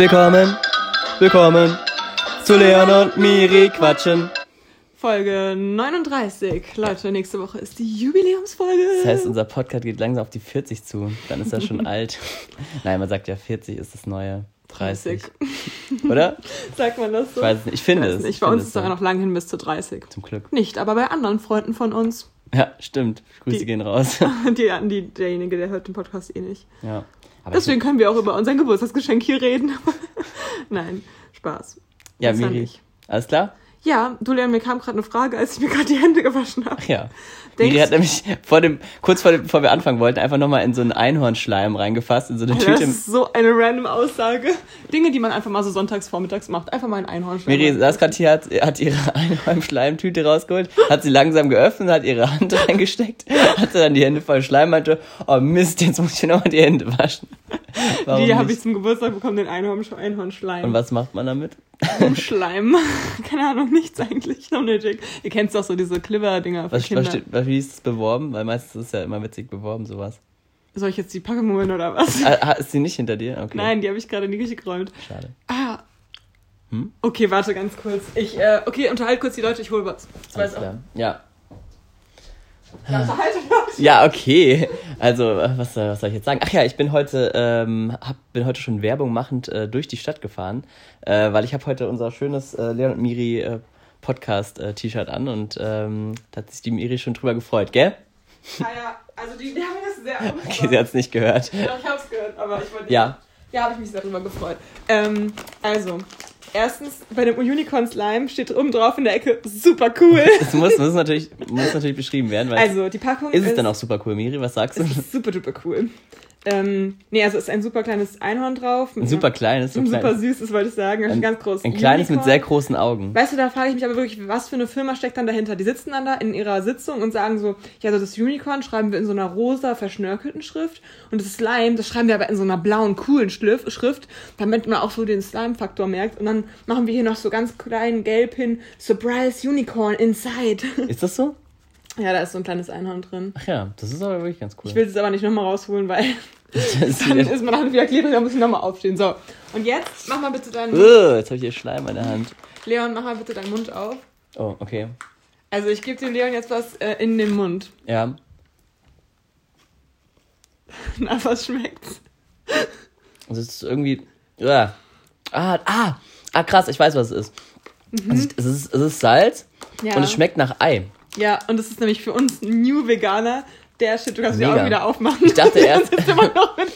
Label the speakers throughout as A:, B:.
A: Willkommen, willkommen zu Leon und Miri quatschen.
B: Folge 39. Leute, nächste Woche ist die Jubiläumsfolge.
A: Das heißt, unser Podcast geht langsam auf die 40 zu. Dann ist er schon alt. Nein, man sagt ja, 40 ist das neue 30.
B: 30.
A: Oder?
B: Sagt man das so?
A: Ich weiß es nicht. Ich finde
B: Weiß
A: es.
B: nicht.
A: Ich
B: Bei uns ist es
A: so.
B: ja noch lang hin bis zu 30.
A: Zum Glück.
B: Nicht, aber bei anderen Freunden von uns.
A: Ja, stimmt. Grüße
B: Die-
A: gehen raus.
B: Die, die, derjenige, der hört den Podcast eh nicht.
A: ja. Aber
B: Deswegen können wir auch über unser Geburtstagsgeschenk hier reden. Nein, Spaß.
A: ja, Miri. Alles klar?
B: Ja, du Leon, mir kam gerade eine Frage, als ich mir gerade die Hände gewaschen habe.
A: Ach ja.
B: Denkst-
A: Miri hat nämlich vor dem, kurz vor dem, bevor wir anfangen wollten, einfach nochmal in so einen Einhornschleim reingefasst, in so eine
B: Alter, das
A: Tüte.
B: ist so eine random Aussage. Dinge, die man einfach mal so sonntags vormittags macht. Einfach mal ein Einhorn
A: Miri saß gerade hier, hat, hat ihre Einhornschleimtüte rausgeholt, hat sie langsam geöffnet, hat ihre Hand reingesteckt, hatte dann die Hände voll Schleim, meinte, oh Mist, jetzt muss ich nochmal die Hände waschen. Warum
B: Die habe ich zum Geburtstag bekommen, den Einhorn, Einhornschleim.
A: Und was macht man damit?
B: Schleim. Keine Ahnung, nichts eigentlich. Unnötig. Ihr kennt doch so diese Cliver-Dinger für
A: Was,
B: Kinder.
A: was steht, was, wie ist es beworben? Weil meistens ist es ja immer witzig beworben, sowas.
B: Soll ich jetzt die Packung holen oder was?
A: Ah, ah, ist sie nicht hinter dir? Okay.
B: Nein, die habe ich gerade in die Küche geräumt.
A: Schade.
B: Ah.
A: Hm?
B: Okay, warte ganz kurz. Ich, äh, okay, unterhalt kurz die Leute, ich hole was. Das weiß auch.
A: Ja.
B: Ja.
A: Ja, okay. Also, äh, was, soll- was soll ich jetzt sagen? Ach ja, ich bin heute, ähm, hab, bin heute schon Werbung machend äh, durch die Stadt gefahren, äh, weil ich habe heute unser schönes äh, Leon und Miri äh, Podcast-T-Shirt an und ähm, da hat sich die Miri schon drüber gefreut, gell?
B: Ah ja, also die Werbung ist sehr
A: Okay, sie hat es nicht gehört.
B: Doch, ich hab's gehört, aber ich wollte.
A: Ja.
B: Ja, habe ich mich sehr darüber gefreut. Ähm, also, erstens, bei dem Unicorn Slime steht oben drauf in der Ecke super cool.
A: Es muss, muss, natürlich, muss natürlich beschrieben werden, weil
B: Also, die Packung
A: ist es dann auch super cool, Miri? Was sagst du?
B: Ist super duper cool. Ähm, nee, also es ist ein super kleines Einhorn drauf.
A: Ein super kleines,
B: Ein super
A: klein,
B: süßes, wollte ich sagen. Ein,
A: ein,
B: ganz großes.
A: ein kleines mit
B: Unicorn.
A: sehr großen Augen.
B: Weißt du, da frage ich mich aber wirklich, was für eine Firma steckt dann dahinter? Die sitzen dann da in ihrer Sitzung und sagen so, ja, also das Unicorn schreiben wir in so einer rosa, verschnörkelten Schrift und das Slime, das schreiben wir aber in so einer blauen, coolen Schrift, damit man auch so den Slime-Faktor merkt. Und dann machen wir hier noch so ganz klein gelb hin, Surprise Unicorn inside.
A: Ist das so?
B: Ja, da ist so ein kleines Einhorn drin.
A: Ach ja, das ist aber wirklich ganz cool.
B: Ich will es aber nicht nochmal rausholen, weil
A: Das ist
B: dann ist man dann wieder klebrig, dann muss ich nochmal aufstehen. So, und jetzt mach mal bitte deinen Mund.
A: Ugh, jetzt habe ich hier Schleim in der Hand.
B: Leon, mach mal bitte deinen Mund auf.
A: Oh, okay.
B: Also ich gebe dem Leon jetzt was äh, in den Mund.
A: Ja.
B: Na, was schmeckt's?
A: Es ist irgendwie. Ah, ah, ah, krass, ich weiß, was es ist. Es, ist, es, ist es ist Salz
B: Mhm. Ja.
A: und es schmeckt nach Ei.
B: Ja, und das ist nämlich für uns New Veganer. Der Shit, du kannst die. Augen wieder aufmachen.
A: Ich dachte erst-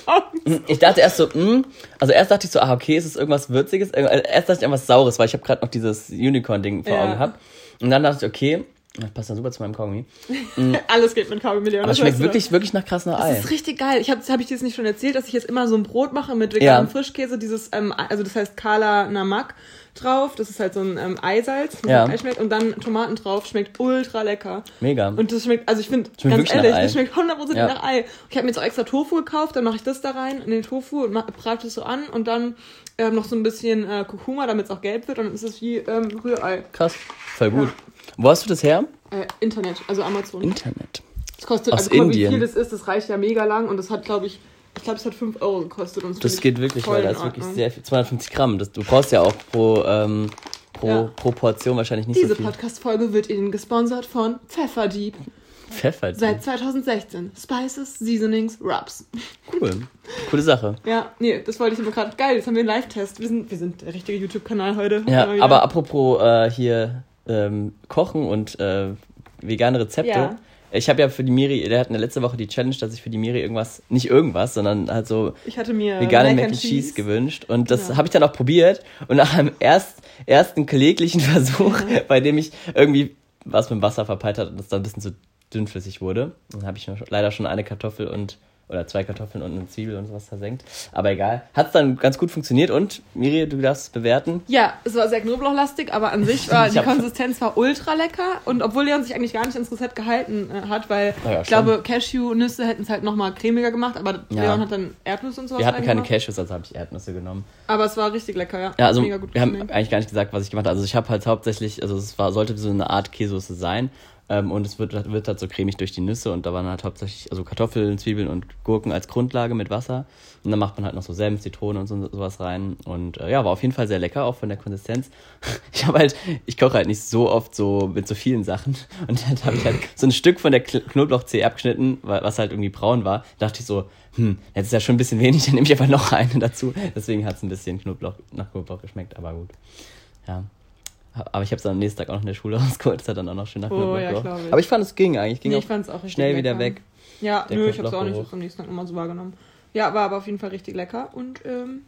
B: Augen.
A: Ich dachte erst so, mh, also erst dachte ich so, ah, okay, ist es irgendwas Würziges? Äh, Erst dachte ich irgendwas Saures, weil ich habe gerade noch dieses Unicorn-Ding vor
B: Ja.
A: Augen gehabt. Und dann dachte ich, okay, das passt dann super zu meinem Kaugummi.
B: Alles geht mit Kaugummi, Leon.
A: Aber es
B: das
A: schmeckt wirklich, wirklich nach krass nach. Ei.
B: Das ist richtig geil. Ich habe hab ich dir das nicht schon erzählt, dass ich jetzt immer so ein Brot mache mit veganem
A: Ja.
B: Frischkäse, dieses, ähm, also das heißt Kala Namak drauf. Das ist halt so ein ähm, Eisalz, das
A: Ja.
B: Ei schmeckt. Und dann Tomaten drauf, schmeckt ultra lecker.
A: Mega.
B: Und das schmeckt, also ich finde, ganz ehrlich, das schmeckt 100%
A: Ja.
B: nach Ei. Ich habe mir jetzt auch extra Tofu gekauft, dann mache ich das da rein in den Tofu und brate es so an und dann ähm, noch so ein bisschen äh, Kurkuma, damit es auch gelb wird und dann ist es wie ähm, Rührei.
A: krass. Voll gut. Wo hast du das her?
B: Äh, Internet, also Amazon.
A: Internet.
B: Das kostet,
A: aus
B: also guck mal, wie
A: Indien.
B: viel das ist, das reicht ja mega lang und das hat, glaube ich, ich glaube, es hat 5 Euro gekostet. Und
A: Das geht
B: ich
A: wirklich, weil da ist wirklich sehr viel. 250 Gramm. Das, du brauchst ja auch pro, ähm, pro,
B: Ja.
A: pro Portion wahrscheinlich nicht
B: Diese
A: so viel.
B: Podcast-Folge wird Ihnen gesponsert von Pfefferdieb.
A: Pfeffer.
B: Seit 2016. Spices, Seasonings, Rubs.
A: Cool. Coole Sache.
B: Ja, nee, das wollte ich immer gerade. Geil, jetzt haben wir einen Live-Test. Wir sind, wir sind der richtige YouTube-Kanal heute.
A: Ja, aber apropos äh, hier ähm, Kochen und äh, vegane Rezepte.
B: Ja.
A: Ich habe ja für die Miri, der hatten ja letzte Woche die Challenge, dass ich für die Miri irgendwas, nicht irgendwas, sondern halt so
B: Ich hatte mir
A: vegane Mac and Cheese, gewünscht. Und das
B: Ja.
A: habe ich dann auch probiert. Und nach einem erst, ersten kläglichen Versuch, bei dem ich irgendwie was mit dem Wasser verpeilt hat und das dann ein bisschen zu dünnflüssig wurde, dann habe ich leider schon eine Kartoffel und oder zwei Kartoffeln und eine Zwiebel und sowas versenkt. Aber egal. Hat es dann ganz gut funktioniert und Miri, du darfst bewerten.
B: Ja, es war sehr knoblauchlastig, aber an sich war die Konsistenz war ultra lecker. Und obwohl Leon sich eigentlich gar nicht ins Rezept gehalten äh, hat, weil
A: ja,
B: ich glaube, Cashew-Nüsse hätten es halt nochmal cremiger gemacht, aber
A: Ja.
B: Leon hat dann Erdnüsse und sowas
A: Wir hatten keine. Cashews, also habe ich Erdnüsse genommen.
B: Aber es war richtig lecker, ja.
A: Ja, also
B: Mega gut
A: wir haben eigentlich gar nicht gesagt, was ich gemacht habe. Also ich habe halt hauptsächlich, also es war, sollte so eine Art Käsesoße sein. Ähm, und es wird, wird halt so cremig durch die Nüsse und da waren halt hauptsächlich also Kartoffeln, Zwiebeln und Gurken als Grundlage mit Wasser. Und dann macht man halt noch so Senf, Zitrone und so, sowas rein. Und äh, ja, war auf jeden Fall sehr lecker, auch von der Konsistenz. Ich habe halt, ich koche halt nicht so oft so mit so vielen Sachen. Und dann habe ich halt so ein Stück von der Knoblauchzehe abgeschnitten, was halt irgendwie braun war. Da dachte ich so, hm, jetzt ist ja schon ein bisschen wenig, dann nehme ich einfach noch eine dazu. Deswegen hat es ein bisschen Knoblauch, nach Knoblauch geschmeckt, aber gut. Ja. Aber ich habe es dann am nächsten Tag auch noch in der Schule rausgeholt. Das hat dann auch noch schön nach
B: Oh, ja, ich.
A: Aber ich fand, es ging eigentlich. Ging
B: Nee,
A: auch
B: ich fand's auch richtig
A: schnell wieder
B: lecker.
A: weg.
B: Ja,
A: Der
B: nö, ich hab's auch nicht am nächsten Tag nochmal so wahrgenommen. Ja, war aber auf jeden Fall richtig lecker. Und ähm,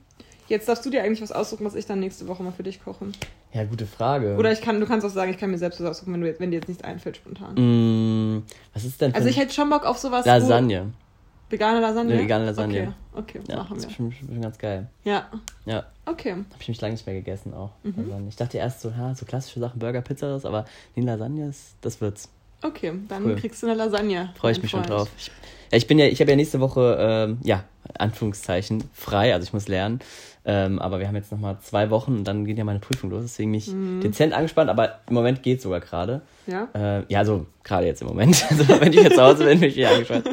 B: jetzt darfst du dir eigentlich was aussuchen, was ich dann nächste Woche mal für dich koche.
A: Ja, gute Frage.
B: Oder ich kann, du kannst auch sagen, ich kann mir selbst was aussuchen, wenn, du wenn dir jetzt nichts einfällt spontan.
A: Mm, was ist denn für
B: Also ich hätte schon Bock auf sowas.
A: Lasagne.
B: Wo, vegane Lasagne?
A: Eine vegane Lasagne.
B: Okay, okay
A: Ja,
B: machen
A: das
B: wir.
A: ist schon, schon ganz geil.
B: Ja,
A: Ja,
B: okay.
A: habe ich mich lange nicht mehr gegessen auch.
B: Mhm.
A: Ich dachte erst so, ja, so klassische Sachen, Burger, Pizza, das, aber die Lasagne, ist, das wird's.
B: Okay, dann
A: Cool.
B: kriegst du eine Lasagne.
A: Freue ich mich schon
B: Freund.
A: drauf. Ich, ja, ich bin ja, ich habe ja nächste Woche, ähm, ja, Anführungszeichen, frei, also ich muss lernen. Ähm, aber wir haben jetzt nochmal zwei Wochen und dann geht ja meine Prüfung los, deswegen mich
B: Mhm.
A: dezent angespannt, aber im Moment geht sogar gerade.
B: Ja?
A: Äh, ja, also gerade jetzt im Moment. Also wenn ich jetzt zu Hause bin, bin ich hier angespannt.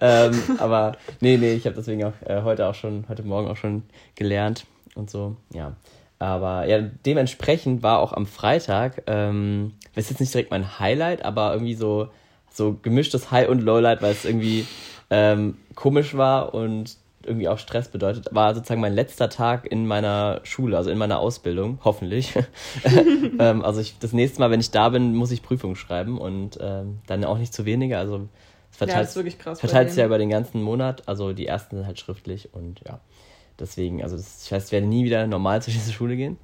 A: ähm, aber nee, nee, ich habe deswegen auch äh, heute auch schon, heute Morgen auch schon gelernt und so, ja. Aber ja, dementsprechend war auch am Freitag, ähm, das ist jetzt nicht direkt mein Highlight, aber irgendwie so, so gemischtes High und Lowlight, weil es irgendwie ähm, komisch war und irgendwie auch Stress bedeutet, war sozusagen mein letzter Tag in meiner Schule, also in meiner Ausbildung, hoffentlich. ähm, also ich, das nächste Mal, wenn ich da bin, muss ich Prüfungen schreiben und ähm, dann auch nicht zu wenige. Also es
B: Ja,
A: verteilt,
B: bei
A: verteilt sich ja über den ganzen Monat. Also die ersten sind halt schriftlich und ja, deswegen, also das, ich weiß, ich werde nie wieder normal zur diese Schule gehen.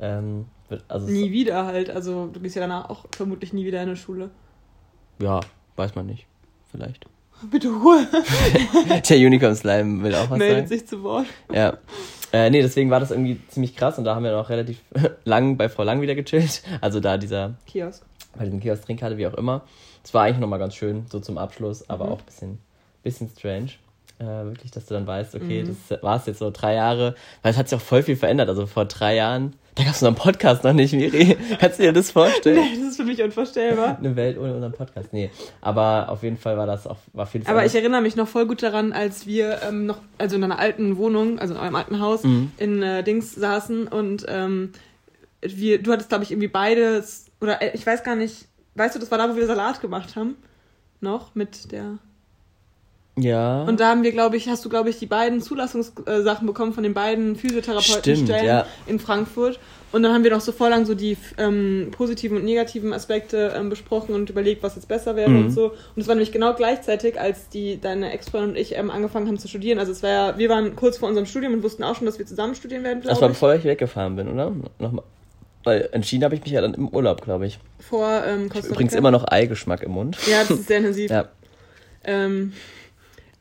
A: Ähm, also
B: Nie wieder halt. Also du gehst ja danach auch vermutlich nie wieder in eine Schule.
A: ja, weiß man nicht. Vielleicht.
B: Bitte Ruhe.
A: Der Unicorn Slime will auch was
B: Meldet
A: sagen.
B: sich zu Wort.
A: Ja. Äh, nee, deswegen war das irgendwie ziemlich krass und da haben wir noch relativ lang bei Frau Lang wieder gechillt. Also da dieser,
B: Kiosk.
A: bei diesem Kiosk Trinkkarte, wie auch immer. Es war eigentlich nochmal ganz schön, so zum Abschluss, aber
B: Mhm.
A: auch ein bisschen, bisschen strange. Äh, wirklich, dass du dann weißt, okay,
B: Mhm.
A: das war es jetzt so drei Jahre, weil es hat sich auch voll viel verändert. Also vor drei Jahren, da gab es unseren Podcast noch nicht, Miri. Kannst du dir das vorstellen?
B: Nee, das ist für mich unvorstellbar.
A: Eine Welt ohne unseren Podcast. Nee. Aber auf jeden Fall war das auch, war vieles
B: Aber ich
A: anders.
B: erinnere mich noch voll gut daran, als wir ähm, noch, also in einer alten Wohnung, also in einem alten Haus,
A: Mhm.
B: in äh, Dings saßen und ähm, wir, du hattest, glaube ich, irgendwie beides, oder äh, ich weiß gar nicht, weißt du, das war da, wo wir Salat gemacht haben? Noch mit der.
A: Ja.
B: Und da haben wir, glaube ich, hast du, glaube ich, die beiden Zulassungssachen bekommen von den beiden Physiotherapeutenstellen
A: ja.
B: in Frankfurt. Und dann haben wir noch so voll lang so die ähm, positiven und negativen Aspekte ähm, besprochen und überlegt, was jetzt besser wäre
A: Mhm.
B: und so. Und es war nämlich genau gleichzeitig, als die deine Ex-Freundin und ich ähm, angefangen haben zu studieren. Also es war ja, wir waren kurz vor unserem Studium und wussten auch schon, dass wir zusammen studieren werden,
A: das war
B: ich.
A: bevor ich weggefahren bin, oder? Nochmal. Weil entschieden habe ich mich ja dann im Urlaub, glaube ich.
B: Vor ähm, Costa Rica.
A: Übrigens immer noch Eigeschmack im Mund.
B: Ja, das ist sehr intensiv.
A: Ja.
B: Ähm,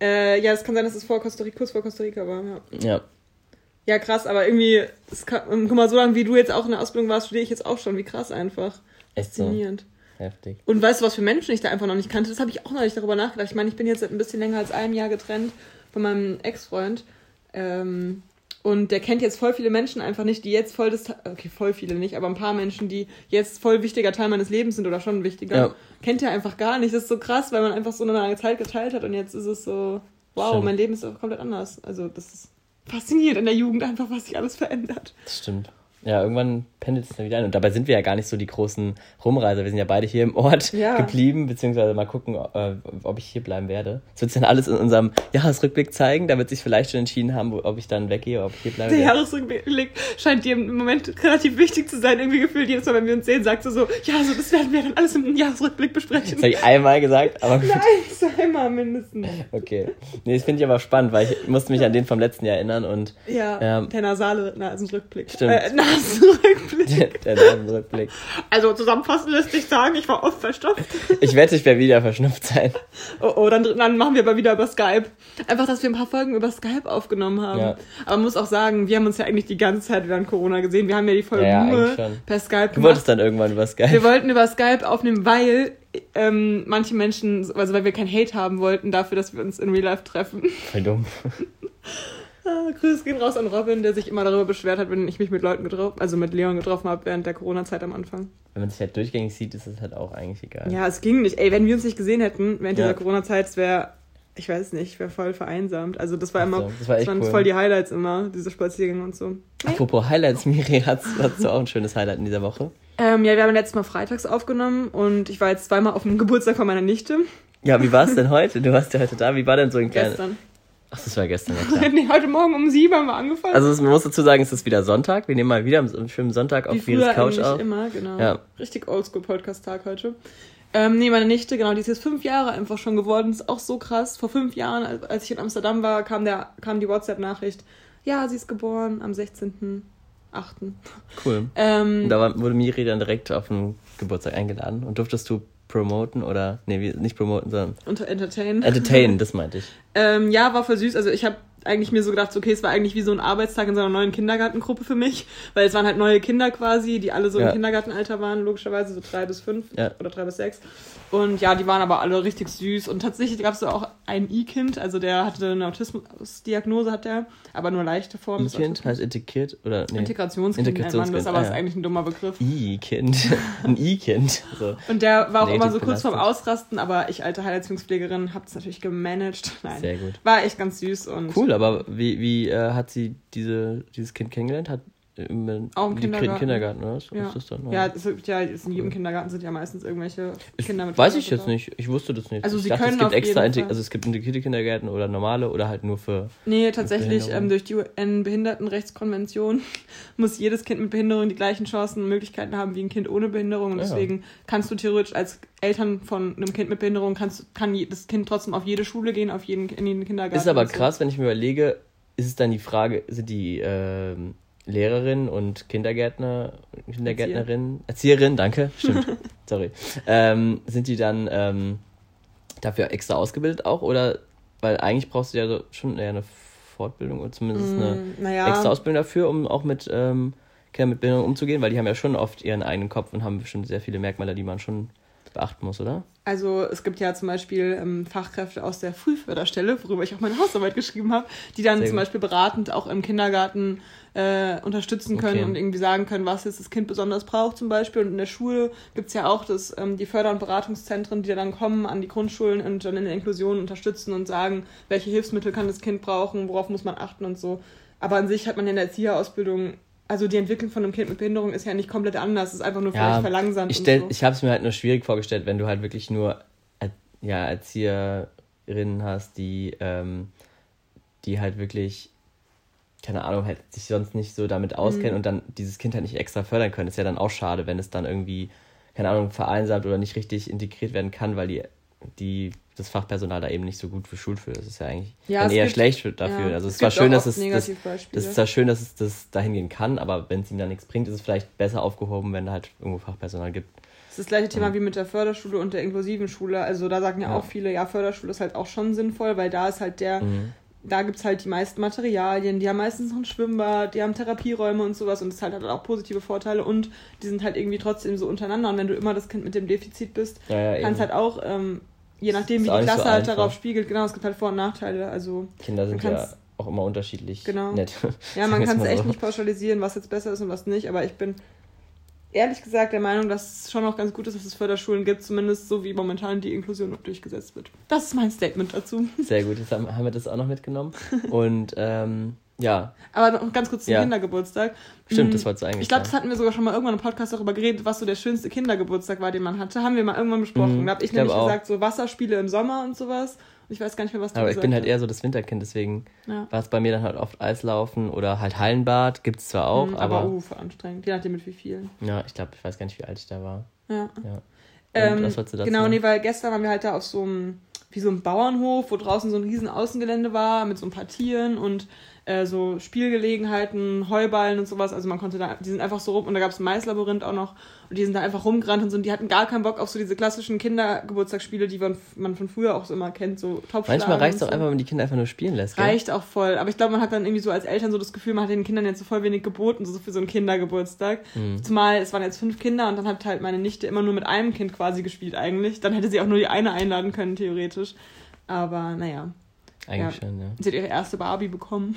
B: äh, ja, es kann sein, dass es vor Costa Rica, kurz vor Costa Rica war, ja.
A: Ja.
B: Ja, krass, aber irgendwie, es kann, ähm, guck mal, so lange wie du jetzt auch in der Ausbildung warst, studiere ich jetzt auch schon. Wie krass einfach.
A: Echt so.
B: Faszinierend.
A: Heftig.
B: Und weißt du, was für Menschen ich da einfach noch nicht kannte? Das habe ich auch noch nicht darüber nachgedacht. Ich meine, ich bin jetzt seit ein bisschen länger als einem Jahr getrennt von meinem Ex-Freund. Ähm, und der kennt jetzt voll viele Menschen einfach nicht, die jetzt voll das, okay, voll viele nicht, aber ein paar Menschen, die jetzt voll wichtiger Teil meines Lebens sind oder schon wichtiger,
A: Ja.
B: kennt er einfach gar nicht. Das ist so krass, weil man einfach so eine lange Zeit geteilt hat und jetzt ist es so, wow,
A: Stimmt.
B: mein Leben ist auch komplett anders. Also das ist faszinierend in der Jugend einfach, was sich alles verändert.
A: Das stimmt. Ja, irgendwann pendelt es dann wieder ein. Und dabei sind wir ja gar nicht so die großen Rumreiser. Wir sind ja beide hier im Ort
B: Ja.
A: geblieben, beziehungsweise mal gucken, äh, ob ich hier bleiben werde. Das wird sich dann alles in unserem Jahresrückblick zeigen. Da wird sich vielleicht schon entschieden haben, wo- ob ich dann weggehe oder ob ich hier bleibe.
B: Der Jahresrückblick scheint dir im Moment relativ wichtig zu sein. Irgendwie gefühlt jedes Mal, wenn wir uns sehen, sagst du so, ja, also das werden wir dann alles im Jahresrückblick besprechen.
A: Das habe ich einmal gesagt, aber gut.
B: Nein, zweimal mindestens.
A: Okay. Nee, das finde ich aber spannend, weil ich musste mich an den vom letzten Jahr erinnern und
B: Ja,
A: Ja.
B: der nasale Nasenrückblick.
A: Stimmt.
B: Äh, Nasenrückblick.
A: der, der Nasenrückblick.
B: Also zusammenfassend lässt sich sagen, ich war oft verstopft.
A: Ich wette, ich werde wieder verschnupft sein.
B: Oh, oh dann, dann machen wir aber wieder über Skype. Einfach, dass wir ein paar Folgen über Skype aufgenommen haben.
A: Ja.
B: Aber man muss auch sagen, wir haben uns ja eigentlich die ganze Zeit während Corona gesehen. Wir haben ja die Folge
A: Ja,
B: nur per Skype
A: Du
B: gemacht.
A: wolltest dann irgendwann über Skype.
B: Wir wollten über Skype aufnehmen, weil ähm, manche Menschen, also weil wir kein Hate haben wollten dafür, dass wir uns in Real Life treffen.
A: Voll dumm.
B: Ah, Grüße gehen raus an Robin, der sich immer darüber beschwert hat, wenn ich mich mit Leuten getroffen, also mit Leon getroffen habe während der Corona-Zeit am Anfang.
A: Wenn man sich halt durchgängig sieht, ist es halt auch eigentlich egal.
B: Ja, es ging nicht. Ey, wenn wir uns nicht gesehen hätten während
A: Ja.
B: dieser Corona-Zeit, es wäre, ich weiß nicht, wäre voll vereinsamt. Also das war immer,
A: so, das war echt
B: waren
A: cool.
B: voll die Highlights immer, diese Spaziergänge und so.
A: Apropos Highlights, Miri, hast, hast du auch ein schönes Highlight in dieser Woche?
B: Ähm, ja, wir haben letztes Mal freitags aufgenommen und ich war jetzt zweimal auf dem Geburtstag von meiner Nichte.
A: Ja, wie war es denn heute? Du warst ja heute da. Wie war denn so ein kleiner... Ach, das war gestern, ja klar.
B: nee, heute Morgen um sieben haben wir angefangen.
A: Also es- man muss dazu sagen, es ist wieder Sonntag. Wir nehmen mal wieder am schönen Sonntag auf
B: früher
A: Couch auf.
B: immer, genau.
A: Ja.
B: Richtig Oldschool-Podcast-Tag heute. Ähm, nee, meine Nichte, genau, die ist jetzt fünf Jahre einfach schon geworden. ist auch so krass. Vor fünf Jahren, als- ich in Amsterdam war, kam, der, kam die WhatsApp-Nachricht. Ja, sie ist geboren am 16.8.
A: Cool.
B: Ähm,
A: Und da wurde Miri dann direkt auf den Geburtstag eingeladen. Und durftest du promoten oder... Nee, nicht promoten, sondern
B: unter Entertain.
A: entertainen, das meinte ich.
B: Ähm, ja, war voll süß. Also ich habe eigentlich mir so gedacht, okay, es war eigentlich wie so ein Arbeitstag in so einer neuen Kindergartengruppe für mich, weil es waren halt neue Kinder quasi, die alle so
A: Ja.
B: im Kindergartenalter waren, logischerweise so drei bis fünf
A: Ja.
B: oder drei bis sechs. Und ja, die waren aber alle richtig süß. Und tatsächlich gab es auch ein I-Kind, also der hatte eine Autismusdiagnose, hat der, aber nur leichte Form. des
A: I-Kind heißt integriert oder... Nee.
B: Integrationskind nennt man das,
A: Integrationskind,
B: aber
A: ah,
B: ist
A: ja.
B: eigentlich ein dummer Begriff.
A: I-Kind. Ein I-Kind. So.
B: Und der war auch
A: Native
B: immer so kurz vorm. Ausrasten, aber ich, alte Heilerziehungspflegerin, hab das natürlich gemanagt. Nein.
A: Sehr gut.
B: War echt ganz süß und
A: Cool, aber wie, wie äh, hat sie diese, dieses Kind kennengelernt? Hat im,
B: Auch im Kindergarten.
A: Kindergarten, oder? was?
B: Ja,
A: Ist das dann?
B: ja es gibt ja in jedem Kindergarten sind ja meistens irgendwelche Kinder mit
A: weiß ich jetzt nicht. Ich wusste das nicht.
B: Also
A: ich
B: sie
A: dachte,
B: können
A: es gibt
B: auf
A: extra,
B: jeden Fall.
A: also es gibt integrierte Kindergärten oder normale oder halt nur für.
B: Nee, tatsächlich, ähm, durch die UN-Behindertenrechtskonvention muss jedes Kind mit Behinderung die gleichen Chancen und Möglichkeiten haben wie ein Kind ohne Behinderung. Und
A: Ja.
B: deswegen kannst du theoretisch als Eltern von einem Kind mit Behinderung, kannst, kann das Kind trotzdem auf jede Schule gehen, auf jeden, in den Kindergarten.
A: Ist aber
B: so.
A: krass, wenn ich mir überlege, ist es dann die Frage, sind die ähm, Lehrerinnen und Kindergärtner, Kindergärtnerinnen, Erzieherinnen, danke, stimmt, sorry, ähm, sind die dann ähm, dafür extra ausgebildet auch oder, weil eigentlich brauchst du ja so schon eher eine Fortbildung oder zumindest eine
B: Mm, naja,
A: extra Ausbildung dafür, um auch mit ähm, Kindern mit Behinderung umzugehen, weil die haben ja schon oft ihren eigenen Kopf und haben bestimmt sehr viele Merkmale, die man schon beachten muss, oder?
B: Also es gibt ja zum Beispiel ähm, Fachkräfte aus der Frühförderstelle, worüber ich auch meine Hausarbeit geschrieben habe, die dann
A: Sehr
B: zum
A: gut.
B: Beispiel beratend auch im Kindergarten äh, unterstützen können
A: Okay.
B: und irgendwie sagen können, was jetzt das Kind besonders braucht zum Beispiel. Und in der Schule gibt's ja auch das, ähm, die Förder- und Beratungszentren, die dann kommen an die Grundschulen und dann in der Inklusion unterstützen und sagen, welche Hilfsmittel kann das Kind brauchen, worauf muss man achten und so. Aber an sich hat man in der Erzieherausbildung, also die Entwicklung von einem Kind mit Behinderung ist ja nicht komplett anders, es ist einfach nur vielleicht verlangsamt.
A: Ich, stell,
B: so.
A: ich habe es mir halt nur schwierig vorgestellt, wenn du halt wirklich nur ja, Erzieherinnen hast, die, ähm, die halt wirklich, keine Ahnung, halt sich sonst nicht so damit auskennen
B: Mhm.
A: und dann dieses Kind halt nicht extra fördern können. Ist ja dann auch schade, wenn es dann irgendwie, keine Ahnung, vereinsamt oder nicht richtig integriert werden kann, weil die, die das Fachpersonal da eben nicht so gut für schult für. Das ist ja eigentlich
B: Ja,
A: dann eher
B: gibt-
A: schlecht für, dafür.
B: Ja,
A: also es
B: es
A: war schön, dass es das, das ist zwar schön, dass es das dahin gehen kann, aber wenn es ihm da nichts bringt, ist es vielleicht besser aufgehoben, wenn da halt irgendwo Fachpersonal gibt.
B: Das ist das gleiche Thema wie mit der Förderschule und der inklusiven Schule. Also da sagen ja,
A: Ja.
B: auch viele, ja, Förderschule ist halt auch schon sinnvoll, weil da ist halt der,
A: Mhm.
B: Da gibt's halt die meisten Materialien, die haben meistens noch ein Schwimmbad, die haben Therapieräume und sowas und das halt hat auch positive Vorteile und die sind halt irgendwie trotzdem so untereinander und wenn du immer das Kind mit dem Defizit bist,
A: Ja, ja,
B: kannst halt auch, ähm, je nachdem wie die
A: nicht so
B: Klasse halt darauf spiegelt, genau, es gibt halt Vor- und Nachteile, also
A: Kinder sind ja auch immer unterschiedlich
B: Genau.
A: nett.
B: Ja, man kann es echt
A: so.
B: nicht pauschalisieren, was jetzt besser ist und was nicht, aber ich bin ehrlich gesagt der Meinung, dass es schon auch ganz gut ist, dass es Förderschulen gibt, zumindest so wie momentan die Inklusion noch durchgesetzt wird. Das ist mein Statement dazu.
A: Sehr gut, jetzt haben, haben wir das auch noch mitgenommen. Und ähm, ja,
B: Aber noch ganz kurz zum
A: Ja.
B: Kindergeburtstag.
A: stimmt,
B: Mm,
A: das wolltest du eigentlich
B: Ich glaube, das hatten wir sogar schon mal irgendwann im Podcast darüber geredet, was so der schönste Kindergeburtstag war, den man hatte. Haben wir mal irgendwann besprochen.
A: Mhm,
B: da habe ich,
A: ich
B: nämlich
A: auch.
B: gesagt, so Wasserspiele im Sommer und sowas. Ich weiß gar nicht mehr, was du
A: Aber ich bin halt
B: hast.
A: eher so das Winterkind, deswegen
B: Ja.
A: war es bei mir dann halt oft Eislaufen oder halt Hallenbad, gibt es zwar auch,
B: Mm,
A: aber,
B: aber uh, für anstrengend, je nachdem mit wie vielen.
A: ja, ich glaube, ich weiß gar nicht, wie alt ich da war.
B: Ja.
A: Ja. Und
B: Ähm,
A: was wolltest du dazu
B: genau, nee, weil gestern waren wir halt da auf so einem, wie so einem Bauernhof, wo draußen so ein riesen Außengelände war, mit so ein paar Tieren und äh, so Spielgelegenheiten, Heuballen und sowas. Also man konnte da, die sind einfach so rum und da gab es ein Maislabyrinth auch noch und die sind da einfach rumgerannt und so und die hatten gar keinen Bock auf so diese klassischen Kindergeburtstagsspiele, die man, man von früher auch so immer kennt, so Topfschlagen
A: Manchmal reicht es auch
B: so.
A: einfach, wenn die Kinder einfach nur spielen lässt. Gell?
B: Reicht auch voll. Aber ich glaube, man hat dann irgendwie so als Eltern so das Gefühl, man hat den Kindern jetzt so voll wenig geboten, so für so einen Kindergeburtstag.
A: Mhm.
B: Zumal es waren jetzt fünf Kinder und dann hat halt meine Nichte immer nur mit einem Kind quasi gespielt eigentlich. Dann hätte sie auch nur die eine einladen können, theoretisch. Aber naja.
A: Eigentlich
B: Ja.
A: schon, ja.
B: Sie hat ihre erste Barbie bekommen.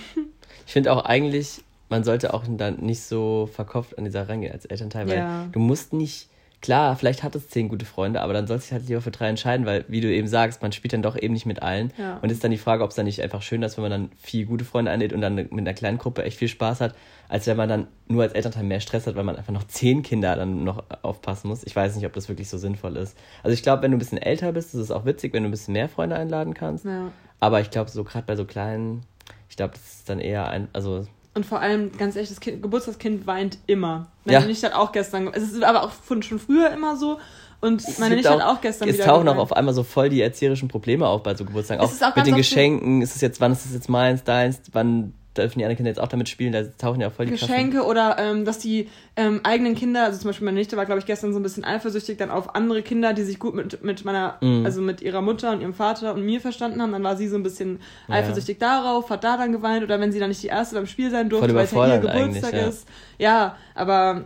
A: Ich finde auch eigentlich, man sollte auch dann nicht so verkopft an die Sache rangehen als Elternteil, weil
B: Ja.
A: du musst nicht, klar, vielleicht hat es zehn gute Freunde, aber dann sollst du dich halt lieber für drei entscheiden, weil, wie du eben sagst, man spielt dann doch eben nicht mit allen.
B: Ja.
A: Und ist dann die Frage, ob es dann nicht einfach schöner ist, wenn man dann vier gute Freunde einlädt und dann mit einer kleinen Gruppe echt viel Spaß hat, als wenn man dann nur als Elternteil mehr Stress hat, weil man einfach noch zehn Kinder dann noch aufpassen muss. Ich weiß nicht, ob das wirklich so sinnvoll ist. Also ich glaube, wenn du ein bisschen älter bist, ist es auch witzig, wenn du ein bisschen mehr Freunde einladen kannst.
B: Ja.
A: Aber ich glaube, so gerade bei so kleinen, ich glaube, das ist dann eher ein, also
B: Und vor allem, ganz ehrlich, das kind, Geburtstagskind weint immer.
A: Ja.
B: Meine Nichte hat auch gestern, es ist aber auch von schon früher immer so. Und meine
A: gibt
B: Nichte hat auch gestern
A: Es
B: wieder
A: tauchen auch auf einmal so voll die erzieherischen Probleme auf bei so Geburtstagen.
B: Es
A: Auch,
B: auch
A: mit den Geschenken. Ist es jetzt, wann ist es jetzt meins, deins, wann dürfen die anderen Kinder jetzt auch damit spielen? Da tauchen ja voll die
B: Geschenke oder ähm, dass die ähm, eigenen Kinder, also zum Beispiel meine Nichte war, glaube ich, gestern so ein bisschen eifersüchtig dann auf andere Kinder, die sich gut mit, mit meiner,
A: Mhm.
B: also mit ihrer Mutter und ihrem Vater und mir verstanden haben. Dann war sie so ein bisschen
A: Ja.
B: eifersüchtig darauf, hat da dann geweint oder wenn sie dann nicht die Erste beim Spiel sein durfte, weil es ja ihr Geburtstag
A: ja.
B: ist. Ja, aber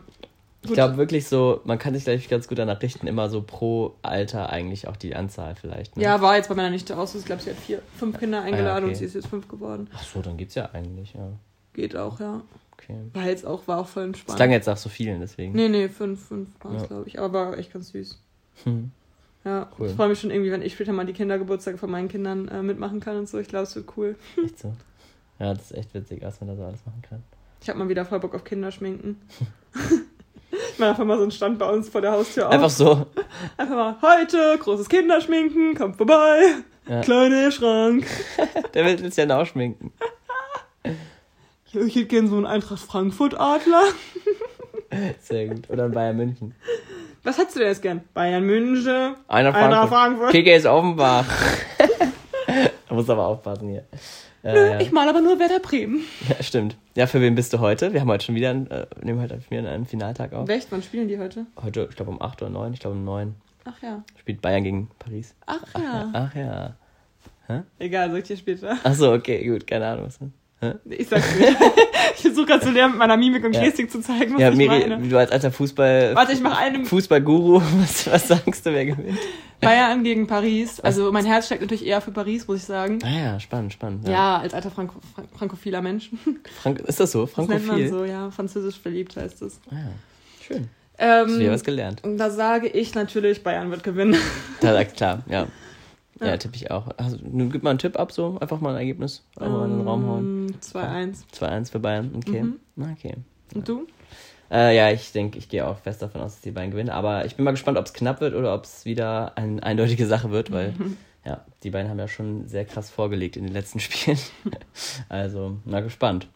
A: Ich glaube wirklich so, man kann sich gleich ganz gut danach richten, immer so pro Alter eigentlich auch die Anzahl vielleicht. Ne?
B: ja, war jetzt bei meiner Nichte auch so. Ich glaube, sie hat vier, fünf Kinder eingeladen
A: okay.
B: und sie ist jetzt fünf geworden.
A: Ach so, dann geht's ja eigentlich, ja.
B: Geht auch, ja.
A: Okay.
B: War jetzt auch, war auch voll
A: Es
B: entspannt.
A: klang jetzt nach so vielen, deswegen.
B: Nee, nee, fünf, fünf war es,
A: Ja.
B: glaube ich. Aber war echt ganz süß.
A: Hm.
B: Ja,
A: Cool.
B: ich freue mich schon irgendwie, wenn ich später mal die Kindergeburtstage von meinen Kindern äh, mitmachen kann und so. Ich glaube, es wird cool.
A: Echt so. Ja, das ist echt witzig, was man da so alles machen kann.
B: Ich habe mal wieder voll Bock auf Kinderschminken. ich mache einfach mal so einen Stand bei uns vor der Haustür auf.
A: Einfach so.
B: einfach mal, heute, großes Kinderschminken, kommt vorbei.
A: Ja.
B: Kleiner Schrank.
A: Der will jetzt ja nachschminken.
B: Ja, Ich hätte gerne so einen Eintracht Frankfurt Adler.
A: Sehr gut. Oder in Bayern München.
B: Was hättest du denn jetzt gern? Bayern München.
A: Einer
B: Einer
A: Frankfurt.
B: Frankfurt.
A: Kicker ist Offenbach. da muss aber aufpassen hier. Äh,
B: Nö,
A: ja.
B: ich mal aber nur Werder Bremen.
A: ja, stimmt. Ja, für wen bist du heute? Wir haben heute schon wieder einen, äh, nehmen heute wieder einen Finaltag auf.
B: Echt? Wann spielen die heute?
A: Heute, ich glaube um 8 oder 9, ich glaube um 9
B: Ach ja.
A: spielt Bayern gegen Paris.
B: Ach ja.
A: Ach ja.
B: Egal, sag ich dir später.
A: Ach so, okay, gut, keine Ahnung. Was, Hä?
B: Ich sag's dir. ich versuche gerade zu lernen, mit meiner Mimik und
A: Ja.
B: Gestik zu zeigen, was
A: Ja,
B: ich
A: Miri,
B: meine.
A: du als alter Fußball,
B: Warte, ich mache einen
A: Fußballguru, was, was sagst du, wer gewinnt?
B: Bayern gegen Paris. Also mein Herz schlägt natürlich eher für Paris, muss ich sagen.
A: Ah ja, spannend, spannend.
B: Ja, als alter Franko Frank frankophiler Mensch.
A: Frank, ist das so?
B: Das nennt man
A: Frankophil?
B: so, ja. Französisch verliebt heißt es.
A: Ah, ja. schön. Hast du
B: Ähm,
A: was gelernt.
B: und da sage ich natürlich, Bayern wird gewinnen.
A: Da sagt klar, ja. Ja,
B: Ja.
A: tippe ich auch. Also, nun gib mal einen Tipp ab, so einfach mal ein Ergebnis. Einfach mal in den Raum hauen.
B: Ähm, 2-1.
A: 2-1 für Bayern, okay.
B: Mhm.
A: Okay.
B: Und du?
A: Äh, ja, ich denke, ich gehe auch fest davon aus, dass die beiden gewinnen. Aber ich bin mal gespannt, ob es knapp wird oder ob es wieder eine eindeutige Sache wird, weil ja, die beiden haben ja schon sehr krass vorgelegt in den letzten Spielen. also, mal gespannt.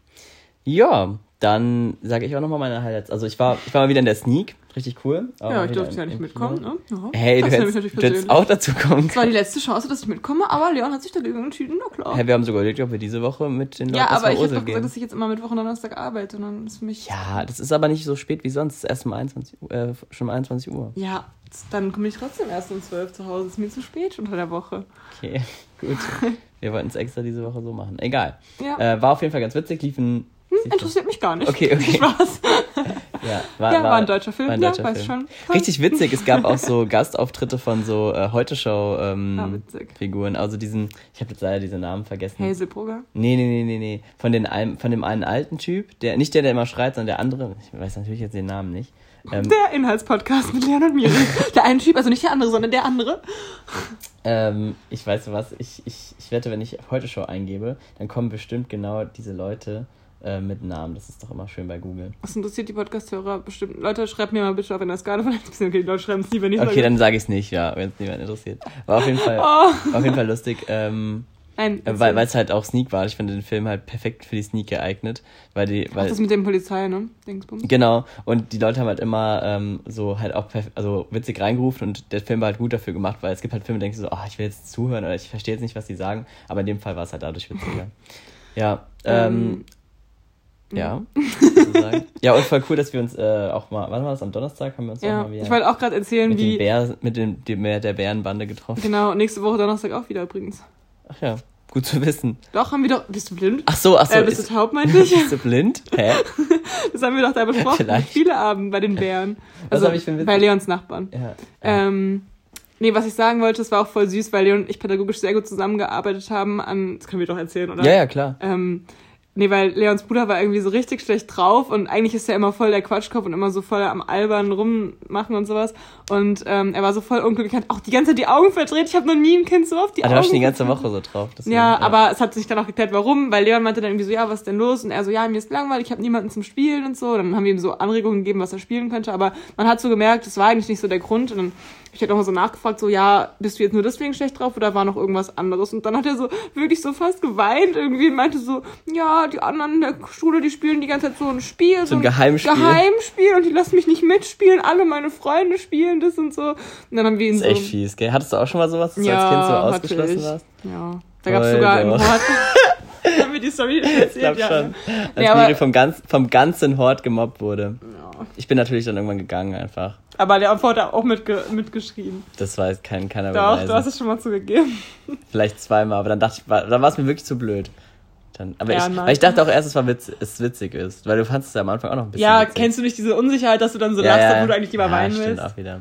A: Ja, dann sage ich auch nochmal meine Highlights. Also ich war, ich war mal wieder in der Sneak, richtig cool.
B: Ja, ich durfte ja nicht mitkommen, ne? Ja,
A: Hey, du
B: das nehme
A: hättest, du hättest auch dazu kommen
B: Das war die letzte Chance, dass ich mitkomme, aber Leon hat sich dagegen entschieden, na klar.
A: Hey, wir haben sogar überlegt, ob wir diese Woche mit den Leuten
B: ja, aber ich doch
A: gehen.
B: gesagt, dass ich jetzt immer Mittwoch und Donnerstag arbeite. Und dann ist für mich.
A: Ja, das ist aber nicht so spät wie sonst. Es ist erst um 21, Uhr- äh, schon um 21 Uhr.
B: Ja, dann komme ich trotzdem erst um 12 zu Hause. Ist mir zu spät unter der Woche.
A: Okay, gut. Wir wollten es extra diese Woche so machen. Egal.
B: Ja.
A: Äh, war auf jeden Fall ganz witzig, lief ein.
B: Hm, interessiert mich gar nicht.
A: Okay, okay.
B: Spaß.
A: Ja, war,
B: Ja, war ein deutscher Film.
A: war ein
B: Ja,
A: deutscher
B: weiß
A: Film.
B: schon.
A: Richtig witzig, es gab auch so Gastauftritte von so äh,
B: Ah,
A: Heute-Show-Figuren.
B: witzig.
A: also diesen, ich habe jetzt leider diese Namen vergessen.
B: Hazelbrugger.
A: Nee, nee, nee, nee, nee. Von, den, von dem einen alten Typ, der nicht der, der immer schreit, sondern der andere. Ich weiß natürlich jetzt den Namen nicht. Ähm,
B: Der Inhaltspodcast mit Leon und Miri. der eine Typ, also nicht der andere, sondern der andere.
A: ähm, ich weiß was, ich, ich, ich wette, wenn ich Heute-Show eingebe, dann kommen bestimmt genau diese Leute äh, mit Namen. Das ist doch immer schön bei Google.
B: Was interessiert die Podcast-Hörer bestimmt? Leute, schreibt mir mal bitte auf einer Skala von 1 bis 10. Okay, die Leute schreiben es nie, wenn ich
A: Okay,
B: sage.
A: dann sage ich es nicht, ja, wenn es niemand interessiert. War auf jeden Fall,
B: Oh.
A: auf jeden Fall lustig. Ähm,
B: Nein,
A: Äh, Weil es halt auch Sneak war. Ich finde den Film halt perfekt für die Sneak geeignet. Weil die, weil,
B: das mit dem Polizei, ne? Dingsbums.
A: genau. Und die Leute haben halt immer ähm, so halt auch also witzig reingerufen und der Film war halt gut dafür gemacht, weil es gibt halt Filme, da denkst du so, ah, ich will jetzt zuhören oder ich verstehe jetzt nicht, was die sagen. Aber in dem Fall war es halt dadurch witziger. Ja, ähm,
B: Ähm,
A: ja. sozusagen. ja, und voll cool, dass wir uns äh, auch mal, wann war das? Am Donnerstag haben wir uns auch
B: Ja,
A: mal wieder
B: ich wollte auch gerade erzählen,
A: mit, den
B: wie.
A: Bär, mit dem, dem, der Bärenbande getroffen.
B: Genau, nächste Woche Donnerstag auch wieder übrigens.
A: Ach ja, gut zu wissen.
B: Doch, haben wir doch. Bist du blind?
A: Ach so, ach so.
B: äh, bist
A: ist,
B: du taub, meinte ich?
A: bist du blind? Hä?
B: Das haben wir doch da besprochen.
A: Vielleicht.
B: Viele Abend bei den Bären.
A: Was
B: Also
A: hab ich für einen Witz?
B: bei Leons Nachbarn.
A: Ja.
B: Ähm, Nee, was ich sagen wollte, es war auch voll süß, weil Leon und ich pädagogisch sehr gut zusammengearbeitet haben an, das können wir doch erzählen, oder?
A: Ja, ja, klar.
B: Ähm, nee, weil Leons Bruder war irgendwie so richtig schlecht drauf und eigentlich ist er immer voll der Quatschkopf und immer so voll am Albern rummachen und sowas. Und ähm, er war so voll unglücklich, hat auch die ganze Zeit die Augen verdreht. Ich habe noch nie ein Kind so auf die
A: Ah, da
B: Augen
A: warst du die ganze Woche so drauf. deswegen,
B: ja, aber es hat sich dann auch geklärt, warum, weil Leon meinte dann irgendwie so, ja, was ist denn los? Und er so, ja, mir ist langweilig, ich habe niemanden zum Spielen und so. Dann haben wir ihm so Anregungen gegeben, was er spielen könnte, aber man hat so gemerkt, das war eigentlich nicht so der Grund. Und dann ich halt nochmal so nachgefragt, so, ja, bist du jetzt nur deswegen schlecht drauf oder war noch irgendwas anderes? Und dann hat er so wirklich so fast geweint irgendwie und meinte so, ja, die anderen in der Schule, die spielen die ganze Zeit so ein Spiel.
A: So ein Geheimspiel.
B: Geheimspiel und die lassen mich nicht mitspielen, alle meine Freunde spielen das und so. Und dann haben wir ihn
A: Das ist
B: so...
A: echt fies, gell? Hattest du auch schon mal sowas, dass du als Kind so ausgeschlossen warst?
B: Ja, da gab es
A: Voll
B: sogar im. Hort. haben wir die Story
A: Ich
B: erzählt?
A: glaube
B: ja,
A: schon. Als
B: Nee,
A: Miri vom, ganz, vom ganzen Hort gemobbt wurde.
B: Ja.
A: Ich bin natürlich dann irgendwann gegangen einfach.
B: Aber der Antwort hat auch mitge mitgeschrieben.
A: Das weiß kein, keiner
B: Doch,
A: beweisen.
B: du hast es schon mal zugegeben.
A: Vielleicht zweimal, aber dann dachte ich, war- dann war es mir wirklich zu blöd. Dann, aber
B: Ja,
A: ich, weil ich dachte auch erst, es war witz, es witzig ist, weil du fandest es ja am Anfang auch noch ein bisschen
B: Ja,
A: witzig.
B: kennst du nicht diese Unsicherheit, dass du dann so
A: ja,
B: lachst, obwohl du eigentlich lieber
A: ja,
B: weinen
A: stimmt
B: willst?
A: auch wieder.